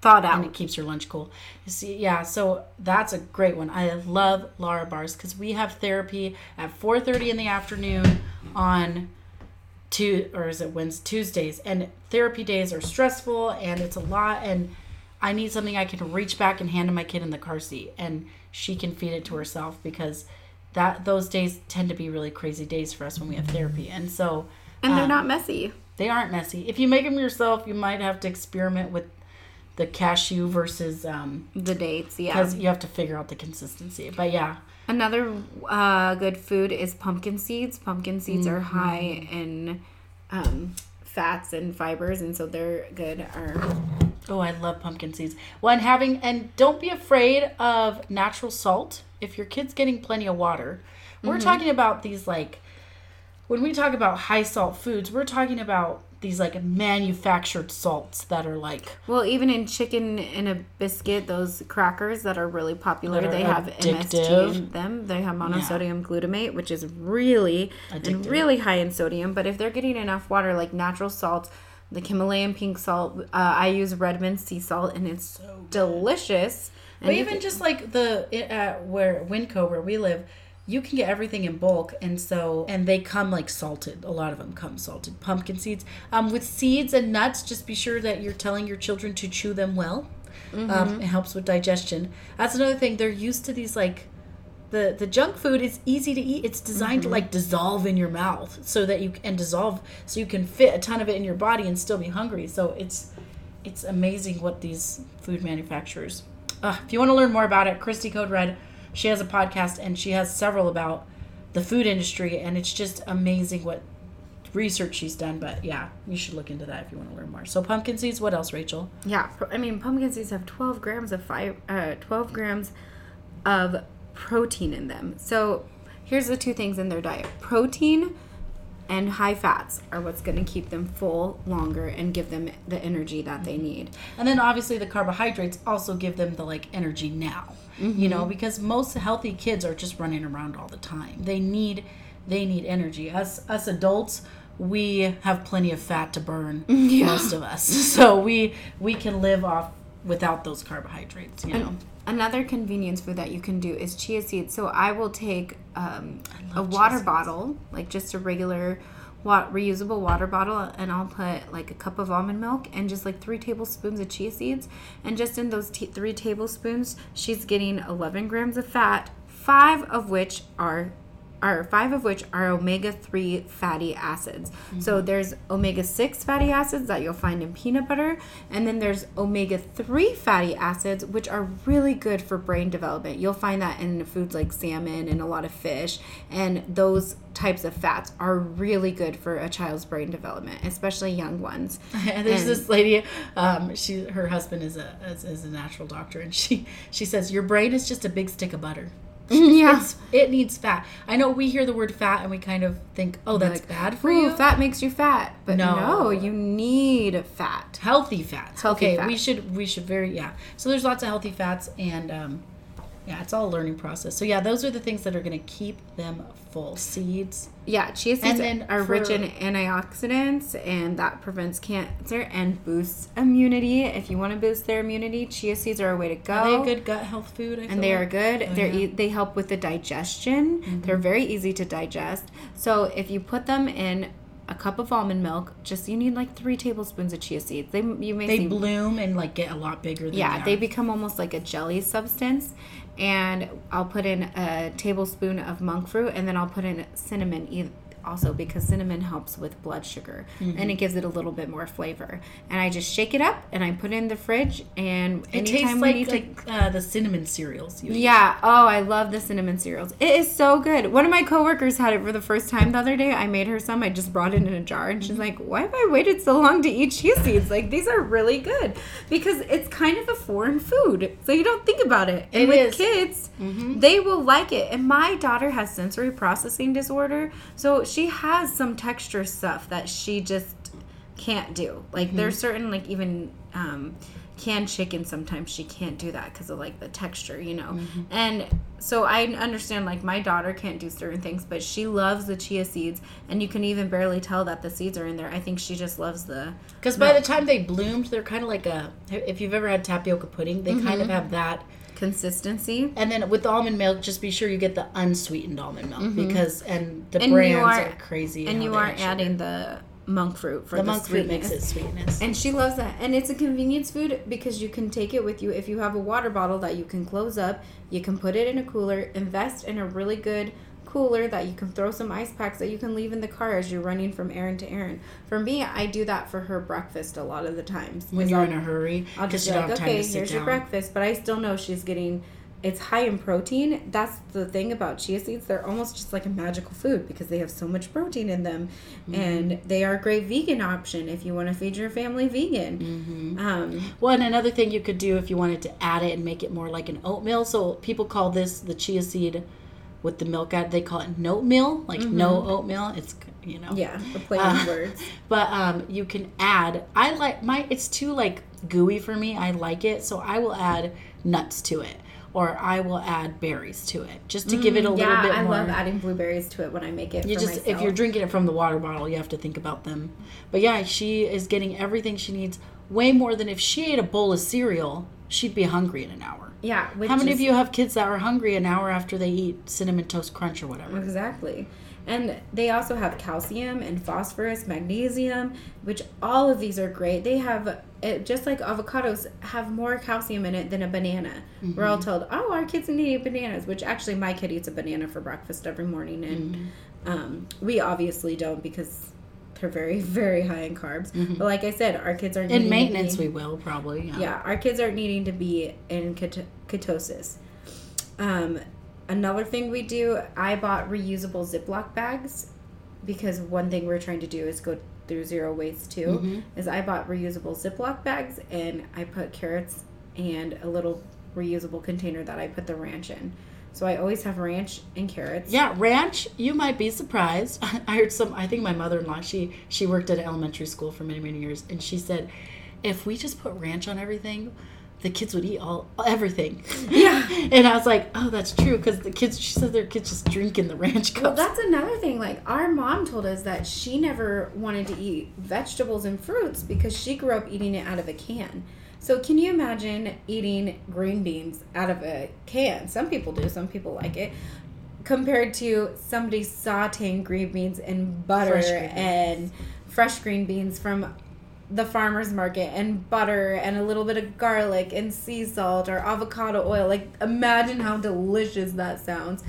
[SPEAKER 2] thawed out.
[SPEAKER 3] and it keeps your lunch cool. You see, yeah, so that's a great one. I love Lara bars because we have therapy at 4:30 in the afternoon on two or is it Wednesday Tuesdays, and therapy days are stressful and it's a lot, and I need something I can reach back and hand to my kid in the car seat, and she can feed it to herself because that those days tend to be really crazy days for us when we have therapy, and so.
[SPEAKER 2] and they're
[SPEAKER 3] um,
[SPEAKER 2] not messy
[SPEAKER 3] they aren't messy. If you make them yourself, you might have to experiment with the cashew versus um
[SPEAKER 2] the dates yeah
[SPEAKER 3] because you have to figure out the consistency. But yeah,
[SPEAKER 2] Another uh, good food is pumpkin seeds. Pumpkin seeds are
[SPEAKER 3] Mm-hmm.
[SPEAKER 2] high in um, fats and fibers, and so they're good. Are
[SPEAKER 3] oh, I love pumpkin seeds. Well, and having and don't be afraid of natural salt if your kid's getting plenty of water. We're mm-hmm. talking about these like when we talk about high salt foods, we're talking about these like manufactured salts that are like
[SPEAKER 2] well, even in Chicken in a Biskit, those crackers that are really popular
[SPEAKER 3] are
[SPEAKER 2] they have
[SPEAKER 3] addictive.
[SPEAKER 2] MSG in them. They have monosodium glutamate, which is really and really high in sodium. But if they're getting enough water, like natural salts. The Himalayan pink salt, uh, I use Redmond sea salt, and it's so delicious. And
[SPEAKER 3] But even
[SPEAKER 2] can-
[SPEAKER 3] just like the it, at where Winco where we live, you can get everything in bulk, and so and they come like salted. A lot of them come salted. Pumpkin seeds, um, with seeds and nuts. Just be sure that you're telling your children to chew them well. Um, it helps with digestion. That's another thing. They're used to these like. The, the junk food is easy to eat. It's designed to like dissolve in your mouth so that you and dissolve so you can fit a ton of it in your body and still be hungry. So it's it's amazing what these food manufacturers. Uh, if you want to learn more about it, Christy Code Red, she has a podcast and she has several about the food industry, and it's just amazing what research she's done. But yeah, you should look into that if you want to learn more. So pumpkin seeds. What else, Rachel?
[SPEAKER 2] Yeah, I mean pumpkin seeds have 12 grams of five, uh, 12 grams of protein in them. So here's the two things in their diet: protein and high fats are what's going to keep them full longer and give them the energy that they mm-hmm. need.
[SPEAKER 3] And then obviously the carbohydrates also give them the like energy now. You know, mm-hmm. because most healthy kids are just running around all the time. They need they need energy. Us us adults, we have plenty of fat to burn,
[SPEAKER 2] Yeah.
[SPEAKER 3] most of us. So we we can live off without those carbohydrates, you know.
[SPEAKER 2] Another convenience food that you can do is chia seeds. So I will take um, a water bottle, like just a regular wa- reusable water bottle, and I'll put like a cup of almond milk and just like three tablespoons of chia seeds. And just in those t- three tablespoons, she's getting 11 grams of fat, five of which are are five of which are omega 3 fatty acids. So there's omega 6 fatty acids that you'll find in peanut butter, and then there's omega 3 fatty acids, which are really good for brain development. You'll find that in foods like salmon and a lot of fish, and those types of fats are really good for a child's brain development, especially young ones.
[SPEAKER 3] And there's
[SPEAKER 2] And-
[SPEAKER 3] this lady, um, she her husband is a is, is a natural doctor, and she she says your brain is just a big stick of butter.
[SPEAKER 2] yeah.
[SPEAKER 3] It's, it needs fat. I know we hear the word fat and we kind of think, oh, that's
[SPEAKER 2] Like,
[SPEAKER 3] bad for you.
[SPEAKER 2] fat makes you fat, but
[SPEAKER 3] No.
[SPEAKER 2] no, you need fat.
[SPEAKER 3] healthy fats.
[SPEAKER 2] Healthy
[SPEAKER 3] okay,
[SPEAKER 2] fats.
[SPEAKER 3] we should we should very yeah. So there's lots of healthy fats and um, yeah, it's all a learning process. So yeah, those are the things that are going to keep them full. Seeds.
[SPEAKER 2] Yeah, chia seeds
[SPEAKER 3] And then
[SPEAKER 2] are rich in antioxidants, and that prevents cancer and boosts immunity. If you want to boost their immunity, chia seeds are a way to go.
[SPEAKER 3] Are they a good gut health food? I
[SPEAKER 2] and they are good.
[SPEAKER 3] Oh,
[SPEAKER 2] They're
[SPEAKER 3] yeah. Mm-hmm.
[SPEAKER 2] e- they help with the digestion. They're very easy to digest. So if you put them in a cup of almond milk, just you need like three tablespoons of chia seeds. They you may
[SPEAKER 3] They
[SPEAKER 2] see
[SPEAKER 3] bloom and like get a lot bigger. Than
[SPEAKER 2] yeah,
[SPEAKER 3] they,
[SPEAKER 2] they become almost like a jelly substance. And I'll put in a tablespoon of monk fruit, and then I'll put in cinnamon also because cinnamon helps with blood sugar
[SPEAKER 3] Mm-hmm.
[SPEAKER 2] and it gives it a little bit more flavor. And I just shake it up and I put it in the fridge. And
[SPEAKER 3] It tastes
[SPEAKER 2] we
[SPEAKER 3] like,
[SPEAKER 2] need to
[SPEAKER 3] like uh, the cinnamon cereals.
[SPEAKER 2] Yeah. Oh, I love the cinnamon cereals. It is so good. One of my coworkers had it for the first time the other day. I made her some. I just brought it in a jar, and she's like, "Why have I waited so long to eat chia seeds? Like these are really good because it's kind of a foreign food, so you don't think about it. And
[SPEAKER 3] It
[SPEAKER 2] with
[SPEAKER 3] is.
[SPEAKER 2] kids,
[SPEAKER 3] Mm-hmm.
[SPEAKER 2] they will like it. And my daughter has sensory processing disorder, so she has some texture stuff that she just can't do. Like
[SPEAKER 3] Mm-hmm.
[SPEAKER 2] there's certain like even um, canned chicken sometimes she can't do that because of like the texture, you know.
[SPEAKER 3] Mm-hmm.
[SPEAKER 2] And so I understand like my daughter can't do certain things, but she loves the chia seeds, and you can even barely tell that the seeds are in there. I think she just loves the
[SPEAKER 3] Because by the time they bloomed, they're kind of like a. If you've ever had tapioca pudding, they kind of
[SPEAKER 2] Mm-hmm.
[SPEAKER 3] have that.
[SPEAKER 2] Consistency.
[SPEAKER 3] And then with almond milk, just be sure you get the unsweetened almond milk because and the
[SPEAKER 2] Mm-hmm. And
[SPEAKER 3] brands
[SPEAKER 2] are-
[SPEAKER 3] are, crazy.
[SPEAKER 2] And you are adding the monk fruit for
[SPEAKER 3] the
[SPEAKER 2] the,
[SPEAKER 3] monk fruit makes it sweetness.
[SPEAKER 2] And she loves that. And it's a convenience food because you can take it with you. If you have a water bottle that you can close up, you can put it in a cooler, invest in a really good cooler that you can throw some ice packs that you can leave in the car as you're running from errand to errand. For me, I do that for her breakfast a lot of the times.
[SPEAKER 3] when you're
[SPEAKER 2] I'll-
[SPEAKER 3] in a hurry,
[SPEAKER 2] I'll just be like, okay, here's your breakfast, but I still know she's getting. It's high in protein. That's the thing about chia seeds; they're almost just like a magical food because they have so much protein in them,
[SPEAKER 3] Mm-hmm.
[SPEAKER 2] and they are a great vegan option if you want to feed your family vegan.
[SPEAKER 3] Mm-hmm.
[SPEAKER 2] Um,
[SPEAKER 3] Well, and another thing you could do if you wanted to add it and make it more like an oatmeal. So people call this the chia seed with the milk add. They call it note meal, like no oatmeal. It's you know.
[SPEAKER 2] Mm-hmm. yeah, play
[SPEAKER 3] Uh,
[SPEAKER 2] words.
[SPEAKER 3] But um, you can add. I like my. It's too like gooey for me. I like it, so I will add nuts to it, or I will add berries to it, just to give it a little
[SPEAKER 2] yeah,
[SPEAKER 3] bit
[SPEAKER 2] I
[SPEAKER 3] more.
[SPEAKER 2] love adding blueberries to it when I make it.
[SPEAKER 3] you just
[SPEAKER 2] myself.
[SPEAKER 3] if you're drinking it from the water bottle, you have to think about them. But yeah, she is getting everything she needs, way more than if she ate a bowl of cereal, she'd be hungry in an hour.
[SPEAKER 2] Yeah. Which
[SPEAKER 3] How many of you have kids that are hungry an hour after they eat cinnamon toast crunch or whatever?
[SPEAKER 2] Exactly. And they also have calcium and phosphorus, magnesium, which all of these are great. They have, it, just like avocados, have more calcium in it than a banana. We're all told, oh, our kids need to eat bananas, which actually my kid eats a banana for breakfast every morning. And um, we obviously don't because they're very, very high in carbs. But like I said, our kids are
[SPEAKER 3] In maintenance, we will probably. Yeah.
[SPEAKER 2] yeah, our kids aren't needing to be in ket- ketosis. Um, another thing we do, I bought reusable Ziploc bags because one thing we're trying to do is go through zero waste too.
[SPEAKER 3] Mhm.
[SPEAKER 2] Is I bought reusable Ziploc bags and I put carrots and a little reusable container that I put the ranch in. So I always have ranch and carrots.
[SPEAKER 3] Yeah, ranch. You might be surprised. I heard some. I think my mother-in-law. She she worked at an elementary school for many many years, and she said, if we just put ranch on everything, the kids would eat all everything.
[SPEAKER 2] Yeah.
[SPEAKER 3] and I was like, oh, that's true because the kids. She said their kids just drinking the ranch cups.
[SPEAKER 2] Well, that's another thing. Like, our mom told us that she never wanted to eat vegetables and fruits because she grew up eating it out of a can. So, can you imagine eating green beans out of a can? Some people do, some people like it. Compared to somebody sauteing green beans in butter
[SPEAKER 3] Fresh green beans.
[SPEAKER 2] and fresh green beans from the farmer's market and butter and a little bit of garlic and sea salt or avocado oil. Like, imagine how delicious that sounds.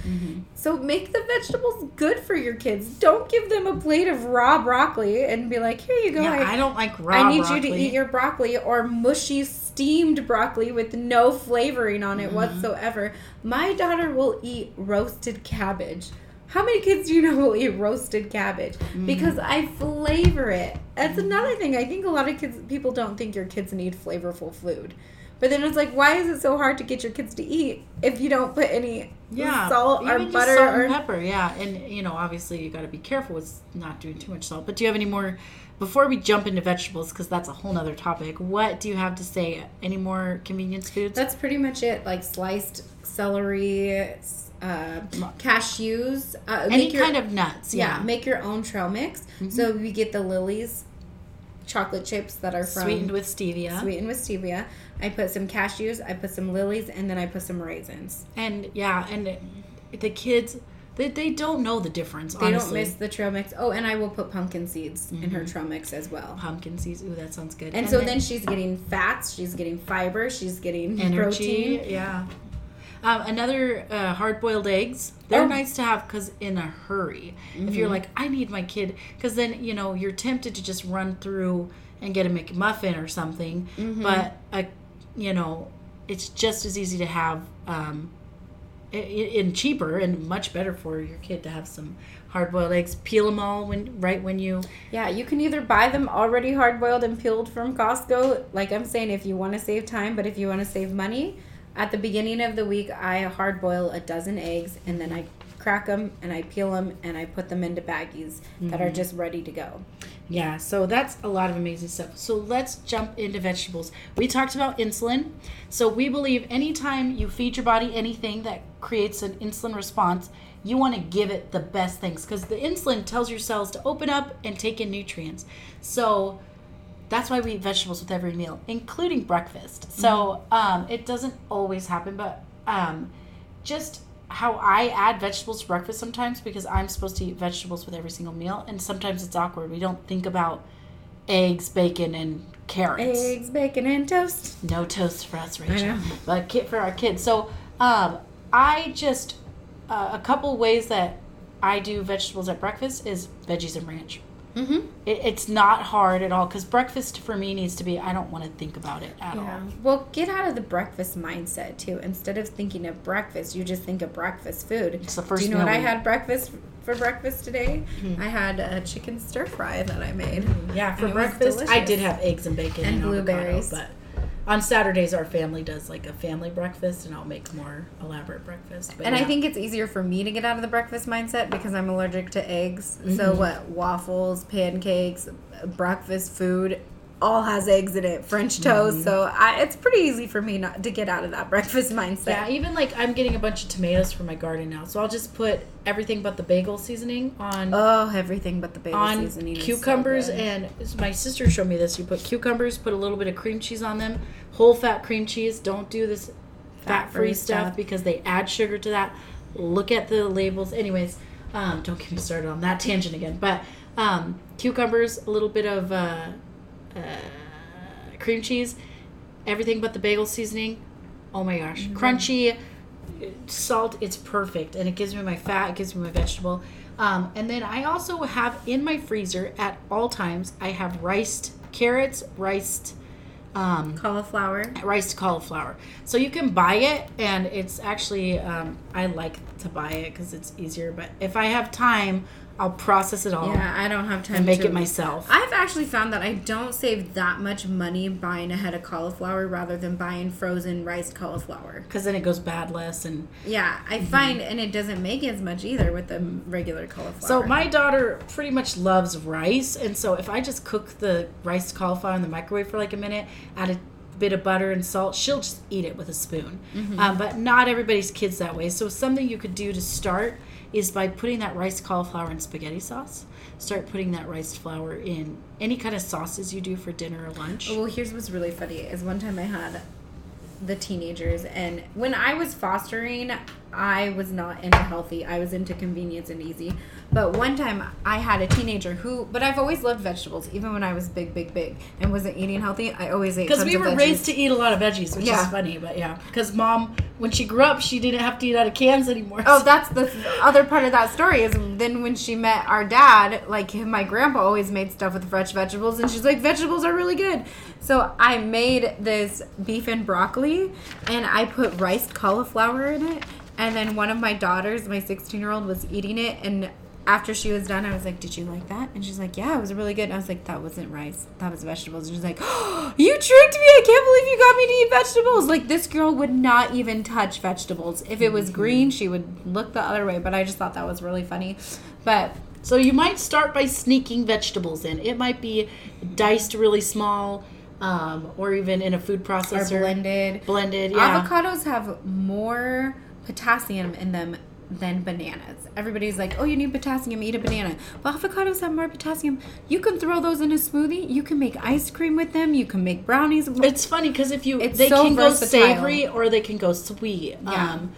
[SPEAKER 2] So, make the vegetables good for your kids. Don't give them a plate of raw broccoli and be like, here you go.
[SPEAKER 3] yeah,
[SPEAKER 2] I,
[SPEAKER 3] I don't like raw broccoli.
[SPEAKER 2] I need
[SPEAKER 3] broccoli.
[SPEAKER 2] you to eat your broccoli or mushy steamed broccoli with no flavoring on it
[SPEAKER 3] Mm-hmm.
[SPEAKER 2] whatsoever. My daughter will eat roasted cabbage. How many kids do you know will eat roasted cabbage?
[SPEAKER 3] Mm-hmm.
[SPEAKER 2] Because I flavor it. That's another thing. I think a lot of kids people don't think your kids need flavorful food. But then it's like, why is it so hard to get your kids to eat if you don't put any
[SPEAKER 3] yeah,
[SPEAKER 2] salt or butter
[SPEAKER 3] salt
[SPEAKER 2] or
[SPEAKER 3] and pepper. Yeah, and you know, obviously, you got to be careful with not doing too much salt. But do you have any more? Before we jump into vegetables, because that's a whole nother topic. What do you have to say? Any more convenience foods?
[SPEAKER 2] That's pretty much it. Like sliced celery, uh, cashews. Uh,
[SPEAKER 3] Any
[SPEAKER 2] your-
[SPEAKER 3] kind of nuts.
[SPEAKER 2] yeah.
[SPEAKER 3] Yeah, Mm-hmm.
[SPEAKER 2] Make your own trail mix. So we get the Lily's chocolate chips that are from
[SPEAKER 3] sweetened with stevia.
[SPEAKER 2] sweetened with stevia. I put some cashews. I put some Lily's, and then I put some raisins.
[SPEAKER 3] And yeah, and the kids, they, they don't know the difference.
[SPEAKER 2] They
[SPEAKER 3] honestly.
[SPEAKER 2] don't miss the trail mix. Oh, and I will put pumpkin seeds in her trail mix as well.
[SPEAKER 3] pumpkin seeds. Ooh, that sounds good.
[SPEAKER 2] And, so then, she's getting fats, she's getting fiber, she's getting
[SPEAKER 3] energy.
[SPEAKER 2] protein.
[SPEAKER 3] Yeah. Um, another uh, hard boiled eggs. They're
[SPEAKER 2] Oh.
[SPEAKER 3] nice to have because in a hurry. If you're like, I need my kid, because then you know you're tempted to just run through and get a McMuffin or something. But a, you know, it's just as easy to have, um, and cheaper and much better for your kid to have some hard boiled eggs. Peel them all when right when you.
[SPEAKER 2] Yeah, you can either buy them already hard boiled and peeled from Costco, like I'm saying, if you want to save time, but if you want to save money, at the beginning of the week, I hard boil a dozen eggs and then I crack them and I peel them and I put them into baggies that
[SPEAKER 3] Mm-hmm.
[SPEAKER 2] are just ready to go.
[SPEAKER 3] Yeah, so that's a lot of amazing stuff. So let's jump into vegetables. We talked about insulin. So we believe anytime you feed your body anything that creates an insulin response, you want to give it the best things because the insulin tells your cells to open up and take in nutrients. So that's why we eat vegetables with every meal, including breakfast. So um, it doesn't always happen, but um, just how I add vegetables to breakfast sometimes because I'm supposed to eat vegetables with every single meal, and sometimes it's awkward. We don't think about eggs, bacon, and carrots.
[SPEAKER 2] Eggs, bacon, and toast.
[SPEAKER 3] No toast for us, Rachel, but kid for our kids. So um, I just uh, a couple ways that I do vegetables at breakfast is veggies and ranch.
[SPEAKER 2] Mm-hmm.
[SPEAKER 3] It, it's not hard at all because breakfast for me needs to be. I don't want to think about it at
[SPEAKER 2] Yeah.
[SPEAKER 3] all.
[SPEAKER 2] Well, get out of the breakfast mindset too. Instead of thinking of breakfast, you just think of breakfast food.
[SPEAKER 3] It's the first
[SPEAKER 2] Do you know what I had breakfast for breakfast today? I had a chicken stir fry that I made.
[SPEAKER 3] Yeah, for
[SPEAKER 2] And it was
[SPEAKER 3] breakfast, I did have eggs and bacon
[SPEAKER 2] And
[SPEAKER 3] and, avocado,
[SPEAKER 2] blueberries.
[SPEAKER 3] but on Saturdays our family does like a family breakfast, and I'll make more elaborate breakfast. But
[SPEAKER 2] And I think it's easier for me to get out of the breakfast mindset because I'm allergic to eggs.
[SPEAKER 3] Mm-hmm.
[SPEAKER 2] So what waffles, pancakes, breakfast food all has eggs in it, French toast.
[SPEAKER 3] Mm-hmm.
[SPEAKER 2] So I, it's pretty easy for me not to get out of that breakfast mindset.
[SPEAKER 3] yeah, even like I'm getting a bunch of tomatoes for my garden now, so I'll just put everything but the bagel seasoning on
[SPEAKER 2] Oh, everything but the bagel
[SPEAKER 3] on
[SPEAKER 2] seasoning. is so
[SPEAKER 3] cucumbers and my sister showed me this. You put cucumbers, put a little bit of cream cheese on them, whole fat cream cheese. Don't do this fat free
[SPEAKER 2] Fat-free
[SPEAKER 3] stuff,
[SPEAKER 2] stuff.
[SPEAKER 3] because they add sugar to that. Look at the labels. Anyways, um, don't get me started on that tangent again. But um, cucumbers, a little bit of uh, uh, cream cheese, everything but the bagel seasoning. Oh my gosh,
[SPEAKER 2] Mm-hmm.
[SPEAKER 3] crunchy salt. It's perfect, and it gives me my fat. It gives me my vegetable. Um, and then I also have in my freezer at all times. I have riced carrots, riced um,
[SPEAKER 2] cauliflower.
[SPEAKER 3] riced cauliflower. So you can buy it, and it's actually um, I like to buy it because it's easier. But if I have time, I'll process it all
[SPEAKER 2] Yeah, I don't have time
[SPEAKER 3] and make
[SPEAKER 2] to
[SPEAKER 3] it myself.
[SPEAKER 2] I've actually found that I don't save that much money buying a head of cauliflower rather than buying frozen riced cauliflower.
[SPEAKER 3] Because then it goes bad less and
[SPEAKER 2] Yeah, I
[SPEAKER 3] Mm-hmm.
[SPEAKER 2] find, and it doesn't make as much either with the regular cauliflower.
[SPEAKER 3] So my daughter pretty much loves rice, and so if I just cook the rice cauliflower in the microwave for like a minute, add a bit of butter and salt, she'll just eat it with a spoon.
[SPEAKER 2] Mm-hmm.
[SPEAKER 3] Um, but not everybody's kids that way. So something you could do to start is by putting that rice cauliflower in spaghetti sauce. Start putting that rice flour in any kind of sauces you do for dinner or lunch.
[SPEAKER 2] Well, here's what's really funny is one time I had the teenagers, and when I was fostering, I was not into healthy. I was into convenience and easy. But one time I had a teenager who, but I've always loved vegetables, even when I was big, big, big, and wasn't eating healthy. I always ate
[SPEAKER 3] Because we were raised to eat a lot of veggies, which
[SPEAKER 2] Yeah.
[SPEAKER 3] is funny, but yeah. Because mom, when she grew up, she didn't have to eat out of cans anymore.
[SPEAKER 2] Oh, that's the other part of that story is then when she met our dad, like my grandpa always made stuff with fresh vegetables, and she's like, vegetables are really good. So I made this beef and broccoli, and I put riced cauliflower in it. And then one of my daughters, my 16 year old, was eating it, and after she was done, I was like, "Did you like that?" And she's like, "Yeah, it was really good." And I was like, "That wasn't rice. That was vegetables." And she's like, oh, "You tricked me! I can't believe you got me to eat vegetables." Like this girl would not even touch vegetables. If it was green, she would look the other way. But I just thought that was really funny. But
[SPEAKER 3] So you might start by sneaking vegetables in. It might be diced really small, um, or even in a food processor.
[SPEAKER 2] blended.
[SPEAKER 3] Blended, yeah.
[SPEAKER 2] Avocados have more potassium in them than bananas. Everybody's like, "Oh, you need potassium, eat a banana." Well, avocados have more potassium. You can throw those in a smoothie. You can make ice cream with them. You can make brownies.
[SPEAKER 3] It's funny because if you
[SPEAKER 2] It's
[SPEAKER 3] they
[SPEAKER 2] so
[SPEAKER 3] can go savory or they can go sweet.
[SPEAKER 2] Yeah.
[SPEAKER 3] Um,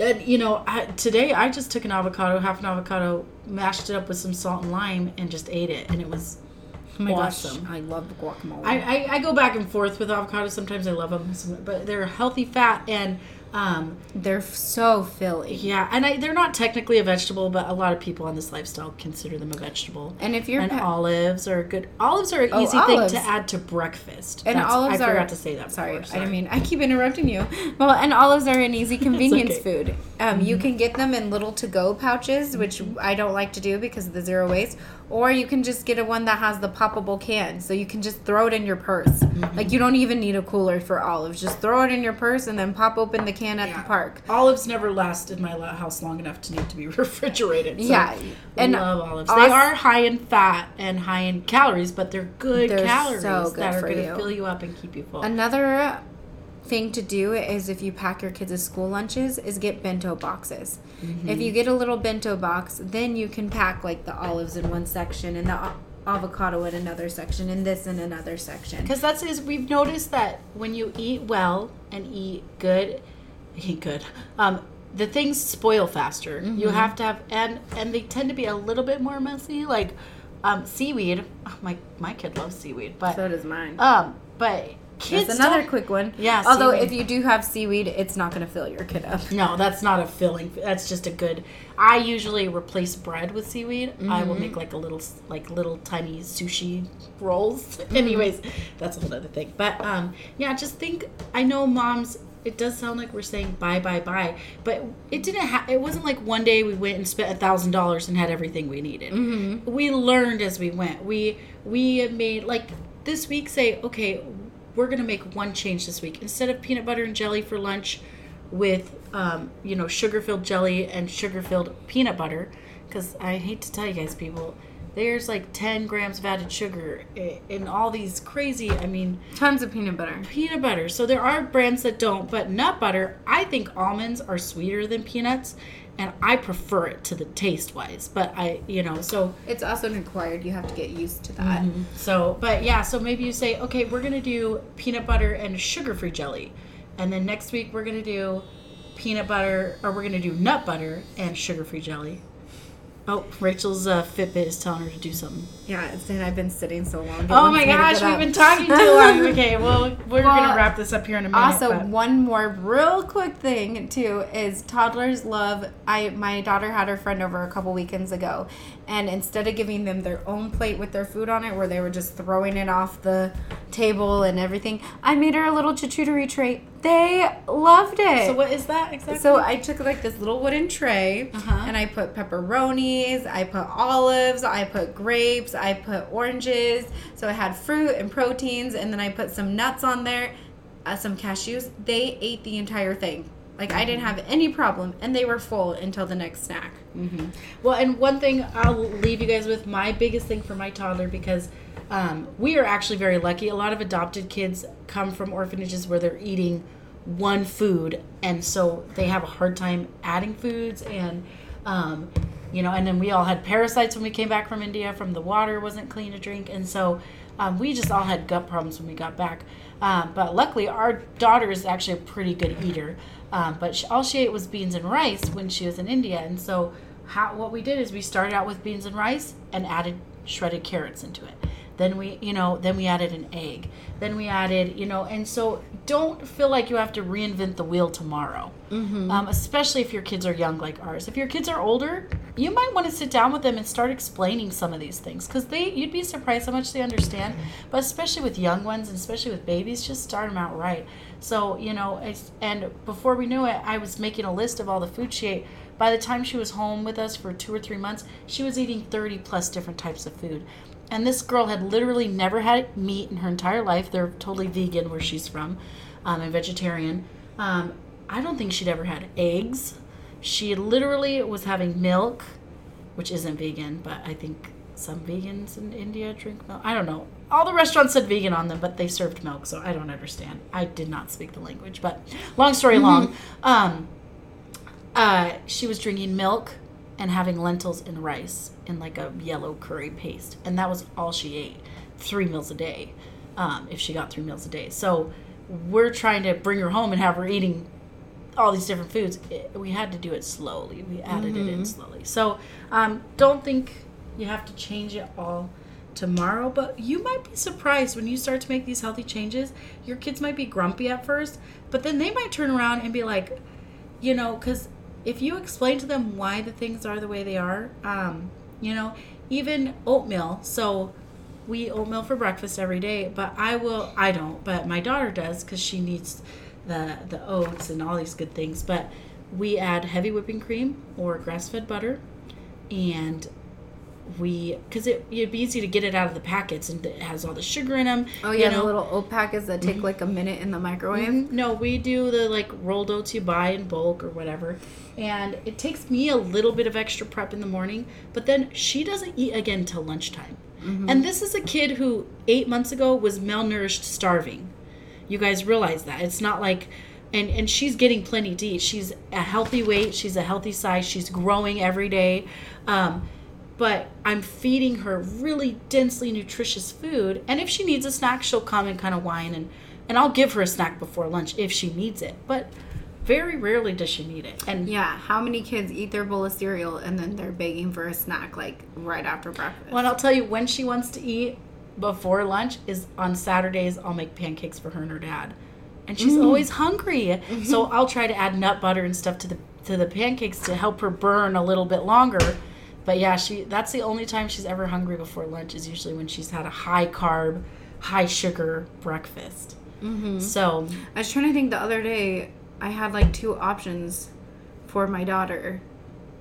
[SPEAKER 3] and you know, I, today I just took an avocado, half an avocado, mashed it up with some salt and lime, and just ate it, and it was
[SPEAKER 2] oh my
[SPEAKER 3] awesome.
[SPEAKER 2] gosh, I love guacamole.
[SPEAKER 3] I, I, I go back and forth with avocados. Sometimes I love them, but they're healthy fat and um,
[SPEAKER 2] They're so filly.
[SPEAKER 3] yeah, and I, they're not technically a vegetable, but a lot of people on this lifestyle consider them a vegetable.
[SPEAKER 2] And if you're
[SPEAKER 3] and
[SPEAKER 2] pa-
[SPEAKER 3] olives are good. Olives are an
[SPEAKER 2] Oh,
[SPEAKER 3] easy
[SPEAKER 2] olives.
[SPEAKER 3] thing to add to breakfast.
[SPEAKER 2] and
[SPEAKER 3] That's-
[SPEAKER 2] olives
[SPEAKER 3] I
[SPEAKER 2] are
[SPEAKER 3] forgot to say that.
[SPEAKER 2] Sorry,
[SPEAKER 3] before,
[SPEAKER 2] I mean I keep interrupting you. Well, and olives are an easy convenience
[SPEAKER 3] okay. Mm-hmm.
[SPEAKER 2] food. Um, You can get them in little to-go pouches, which I don't like to do because of the zero waste. Or you can just get a one that has the poppable can, so you can just throw it in your purse.
[SPEAKER 3] Mm-hmm.
[SPEAKER 2] Like you don't even need a cooler for olives. Just throw it in your purse and then pop open the can at
[SPEAKER 3] Yeah.
[SPEAKER 2] the park.
[SPEAKER 3] Olives never last in my house long enough to need to be refrigerated. So
[SPEAKER 2] Yeah,
[SPEAKER 3] and love olives. they are high in fat and high in calories, but they're good
[SPEAKER 2] They're
[SPEAKER 3] calories
[SPEAKER 2] so good
[SPEAKER 3] that are going to fill you up and keep you full.
[SPEAKER 2] Another thing to do is if you pack your kids' school lunches is get bento boxes.
[SPEAKER 3] Mm-hmm.
[SPEAKER 2] If you get a little bento box, then you can pack like the olives in one section and the avocado in another section and this in another section.
[SPEAKER 3] Because that's is we've noticed that when you eat well and eat good, eat good. Um, the things spoil faster.
[SPEAKER 2] Mm-hmm.
[SPEAKER 3] You have to have and and they tend to be a little bit more messy. Like um, seaweed. oh, my my kid loves seaweed, but
[SPEAKER 2] So does mine.
[SPEAKER 3] um, but kids
[SPEAKER 2] That's another quick one.
[SPEAKER 3] Yeah,
[SPEAKER 2] Although
[SPEAKER 3] seaweed.
[SPEAKER 2] if you do have seaweed, it's not going to fill your kid up.
[SPEAKER 3] No, that's not a filling. That's just a good. I usually replace bread with seaweed. I will make like a little, like little tiny sushi rolls. Anyways, that's a whole other thing. But um, yeah, just think. I know moms. It does sound like we're saying bye, bye, bye, but it didn't. Ha- it wasn't like one day we went and spent a thousand dollars and had everything we needed. Mm-hmm. We learned as we went. We we made like this week. Say okay, we're gonna make one change this week. Instead of peanut butter and jelly for lunch, with um, you know sugar filled jelly and sugar filled peanut butter because I hate to tell you guys people there's like 10 grams of added sugar in all these crazy I mean
[SPEAKER 2] Tons of peanut butter.
[SPEAKER 3] peanut butter so there are brands that don't but nut butter I think almonds are sweeter than peanuts and I prefer it to the taste wise but I you know so
[SPEAKER 2] It's also required. You have to get used to that.
[SPEAKER 3] so, but yeah, so maybe you say, okay, we're gonna do peanut butter and sugar-free jelly, and then next week we're gonna do peanut butter, or we're gonna do nut butter and sugar-free jelly. Oh, Rachel's uh, Fitbit is telling her to do something.
[SPEAKER 2] Yeah, it's, and I've been sitting so long.
[SPEAKER 3] Oh my gosh, we've been talking too long. Okay, well, we're
[SPEAKER 2] Well,
[SPEAKER 3] gonna wrap this up here in a minute.
[SPEAKER 2] Also,
[SPEAKER 3] but-
[SPEAKER 2] one more real quick thing too is toddlers love. I my daughter had her friend over a couple weekends ago, and instead of giving them their own plate with their food on it, where they were just throwing it off the table and everything, I made her a little charcuterie tray. They loved it.
[SPEAKER 3] so what is that exactly?
[SPEAKER 2] So I took like this little wooden tray
[SPEAKER 3] Uh-huh.
[SPEAKER 2] and I put pepperonis, I put olives, I put grapes, I put oranges. So I had fruit and proteins, and then I put some nuts on there, uh, some cashews. They ate the entire thing. Like I didn't have any problem, and they were full until the next snack.
[SPEAKER 3] Well, and one thing I'll leave you guys with my biggest thing for my toddler because um, we are actually very lucky. A lot of adopted kids come from orphanages where they're eating one food, and so they have a hard time adding foods and. Um, you know, and then we all had parasites when we came back from India from the water wasn't clean to drink, and so um, we just all had gut problems when we got back. Um, but luckily, our daughter is actually a pretty good eater. Um, but she, all she ate was beans and rice when she was in India, and so how, what we did is we started out with beans and rice and added shredded carrots into it. Then we, you know, then we added an egg. Then we added, you know, and so don't feel like you have to reinvent the wheel tomorrow. Mm-hmm. Um, especially if your kids are young like ours. If your kids are older, you might want to sit down with them and start explaining some of these things because they, you'd be surprised how much they understand. But especially with young ones and especially with babies, just start them out right. So you know, and before we knew it, I was making a list of all the food she ate. By the time she was home with us for two or three months, she was eating 30 plus different types of food. And this girl had literally never had meat in her entire life. They're totally vegan where she's from um, and vegetarian. Um, I don't think she'd ever had eggs. She literally was having milk, which isn't vegan, but I think some vegans in India drink milk. I don't know. All the restaurants said vegan on them, but they served milk, so I don't understand. I did not speak the language, but long story mm-hmm. long, um, uh, she was drinking milk and having lentils and rice in like a yellow curry paste, and that was all she ate, three meals a day, um, if she got three meals a day. So we're trying to bring her home and have her eating all these different foods. It, we had to do it slowly. We added mm-hmm. it in mm-hmm. slowly. So um, don't think you have to change it all tomorrow, but you might be surprised when you start to make these healthy changes. Your kids might be grumpy at first, but then they might turn around and be like, you know, because if you explain to them why the things are the way they are, um, you know, even oatmeal. So we oatmeal for breakfast every day, but I will, I don't, but my daughter does because she needs the, the oats and all these good things. But we add heavy whipping cream or grass fed butter and we because it, it'd be easy to get it out of the packets and it has all the sugar in them.
[SPEAKER 2] Oh yeah, you know? the little oat packets that take mm-hmm. like a minute in the microwave. Mm-hmm.
[SPEAKER 3] No, we do the like rolled oats you buy in bulk or whatever, and it takes me a little bit of extra prep in the morning. But then she doesn't eat again till lunchtime. Mm-hmm. And this is a kid who eight months ago was malnourished, starving. You guys realize that it's not like and and she's getting plenty to eat. She's a healthy weight. She's a healthy size. She's growing every day. Um, but I'm feeding her really densely nutritious food. And if she needs a snack, she'll come and kind of whine and and I'll give her a snack before lunch if she needs it. But very rarely does she need it. And
[SPEAKER 2] yeah, how many kids eat their bowl of cereal and then they're begging for a snack like right after breakfast?
[SPEAKER 3] Well, I'll tell you when she wants to eat before lunch is on Saturdays. I'll make pancakes for her and her dad, and she's mm. always hungry. Mm-hmm. So I'll try to add nut butter and stuff to the to the pancakes to help her burn a little bit longer but yeah, she that's the only time she's ever hungry before lunch is usually when she's had a high carb, high sugar breakfast. Mm-hmm. So
[SPEAKER 2] I was trying to think the other day. I had like two options for my daughter.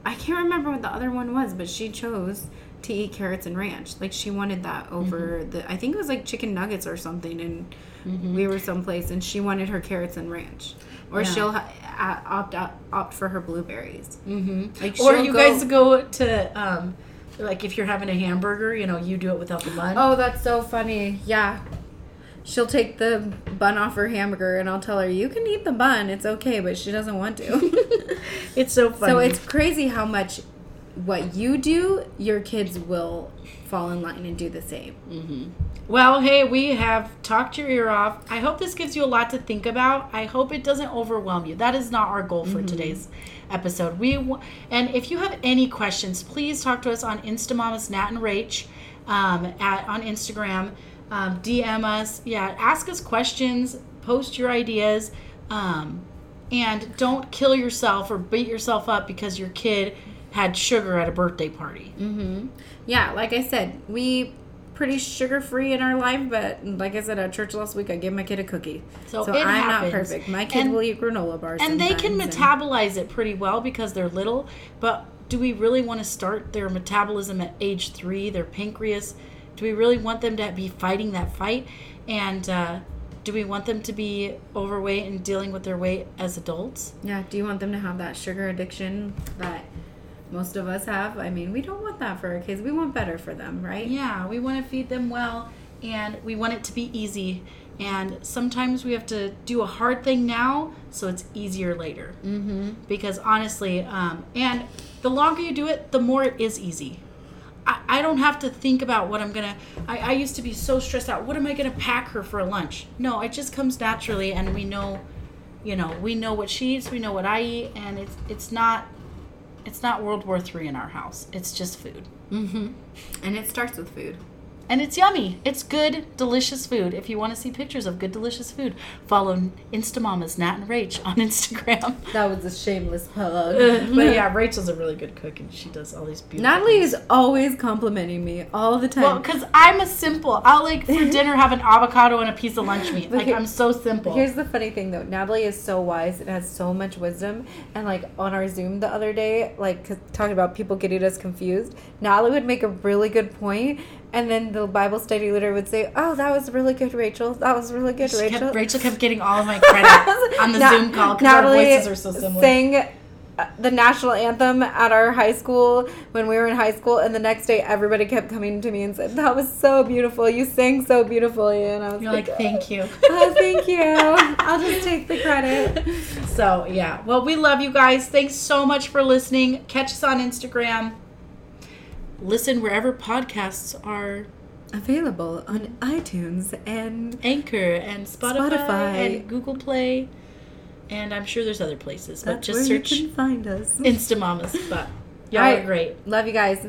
[SPEAKER 2] I can't remember what the other one was, but she chose to eat carrots and ranch. Like she wanted that over mm-hmm. the. I think it was like chicken nuggets or something, and mm-hmm. we were someplace, and she wanted her carrots and ranch or yeah. she'll ha- opt out, opt for her blueberries.
[SPEAKER 3] Mm-hmm. Like or you go, guys go to um, like if you're having a hamburger, you know, you do it without the bun.
[SPEAKER 2] Oh, that's so funny. Yeah. She'll take the bun off her hamburger and I'll tell her, you can eat the bun. It's okay, but she doesn't want to.
[SPEAKER 3] it's so funny.
[SPEAKER 2] So it's crazy how much what you do, your kids will fall in line and do the same.
[SPEAKER 3] Mm-hmm. Well, hey, we have talked your ear off. I hope this gives you a lot to think about. I hope it doesn't overwhelm you. That is not our goal for mm-hmm. today's episode. We w- and if you have any questions, please talk to us on Instamamas Nat and Rach um, at on Instagram. Um, DM us. Yeah, ask us questions. Post your ideas. Um, and don't kill yourself or beat yourself up because your kid had sugar at a birthday party.
[SPEAKER 2] Mm-hmm. Yeah, like I said, we pretty sugar free in our life, but like I said at church last week, I gave my kid a cookie. So, so I'm happens. not perfect. My kid and, will eat granola bars.
[SPEAKER 3] And they can metabolize and... it pretty well because they're little. But do we really want to start their metabolism at age three, their pancreas? Do we really want them to be fighting that fight? And uh, do we want them to be overweight and dealing with their weight as adults?
[SPEAKER 2] Yeah. Do you want them to have that sugar addiction that most of us have. I mean, we don't want that for our kids. We want better for them, right?
[SPEAKER 3] Yeah, we want to feed them well and we want it to be easy. And sometimes we have to do a hard thing now so it's easier later.
[SPEAKER 2] Mm-hmm.
[SPEAKER 3] Because honestly, um, and the longer you do it, the more it is easy. I, I don't have to think about what I'm gonna. I, I used to be so stressed out. What am I gonna pack her for lunch? No, it just comes naturally, and we know, you know, we know what she eats, we know what I eat, and it's it's not, it's not World War Three in our house. It's just food.
[SPEAKER 2] Mm-hmm. And it starts with food.
[SPEAKER 3] And it's yummy. It's good, delicious food. If you want to see pictures of good, delicious food, follow Instamamas Nat and Rach on Instagram.
[SPEAKER 2] That was a shameless plug.
[SPEAKER 3] but yeah, Rachel's a really good cook, and she does all these beautiful.
[SPEAKER 2] Natalie is always complimenting me all the time.
[SPEAKER 3] Well, because I'm a simple. I'll like for dinner have an avocado and a piece of lunch meat. Like
[SPEAKER 2] here-
[SPEAKER 3] I'm so simple.
[SPEAKER 2] Here's the funny thing though, Natalie is so wise and has so much wisdom. And like on our Zoom the other day, like 'cause talking about people getting us confused, Natalie would make a really good point, and then the Bible study leader would say, "Oh, that was really good, Rachel. That was really good,
[SPEAKER 3] She
[SPEAKER 2] Rachel."
[SPEAKER 3] kept, Rachel kept getting all of my credit on the
[SPEAKER 2] Na-
[SPEAKER 3] Zoom call because our voices are so similar.
[SPEAKER 2] Sang uh, the national anthem at our high school when we were in high school, and the next day everybody kept coming to me and said, "That was so beautiful. You sang so beautifully." And I was
[SPEAKER 3] You're like, thank you.
[SPEAKER 2] oh, thank you. I'll just take the credit.
[SPEAKER 3] So yeah, well, we love you guys. Thanks so much for listening. Catch us on Instagram. Listen wherever podcasts are
[SPEAKER 2] Available on iTunes and
[SPEAKER 3] Anchor and Spotify,
[SPEAKER 2] Spotify.
[SPEAKER 3] and Google Play, and I'm sure there's other places. But
[SPEAKER 2] that's
[SPEAKER 3] just search
[SPEAKER 2] you can find us.
[SPEAKER 3] Instamamas. But y'all
[SPEAKER 2] All
[SPEAKER 3] are great.
[SPEAKER 2] Love you guys.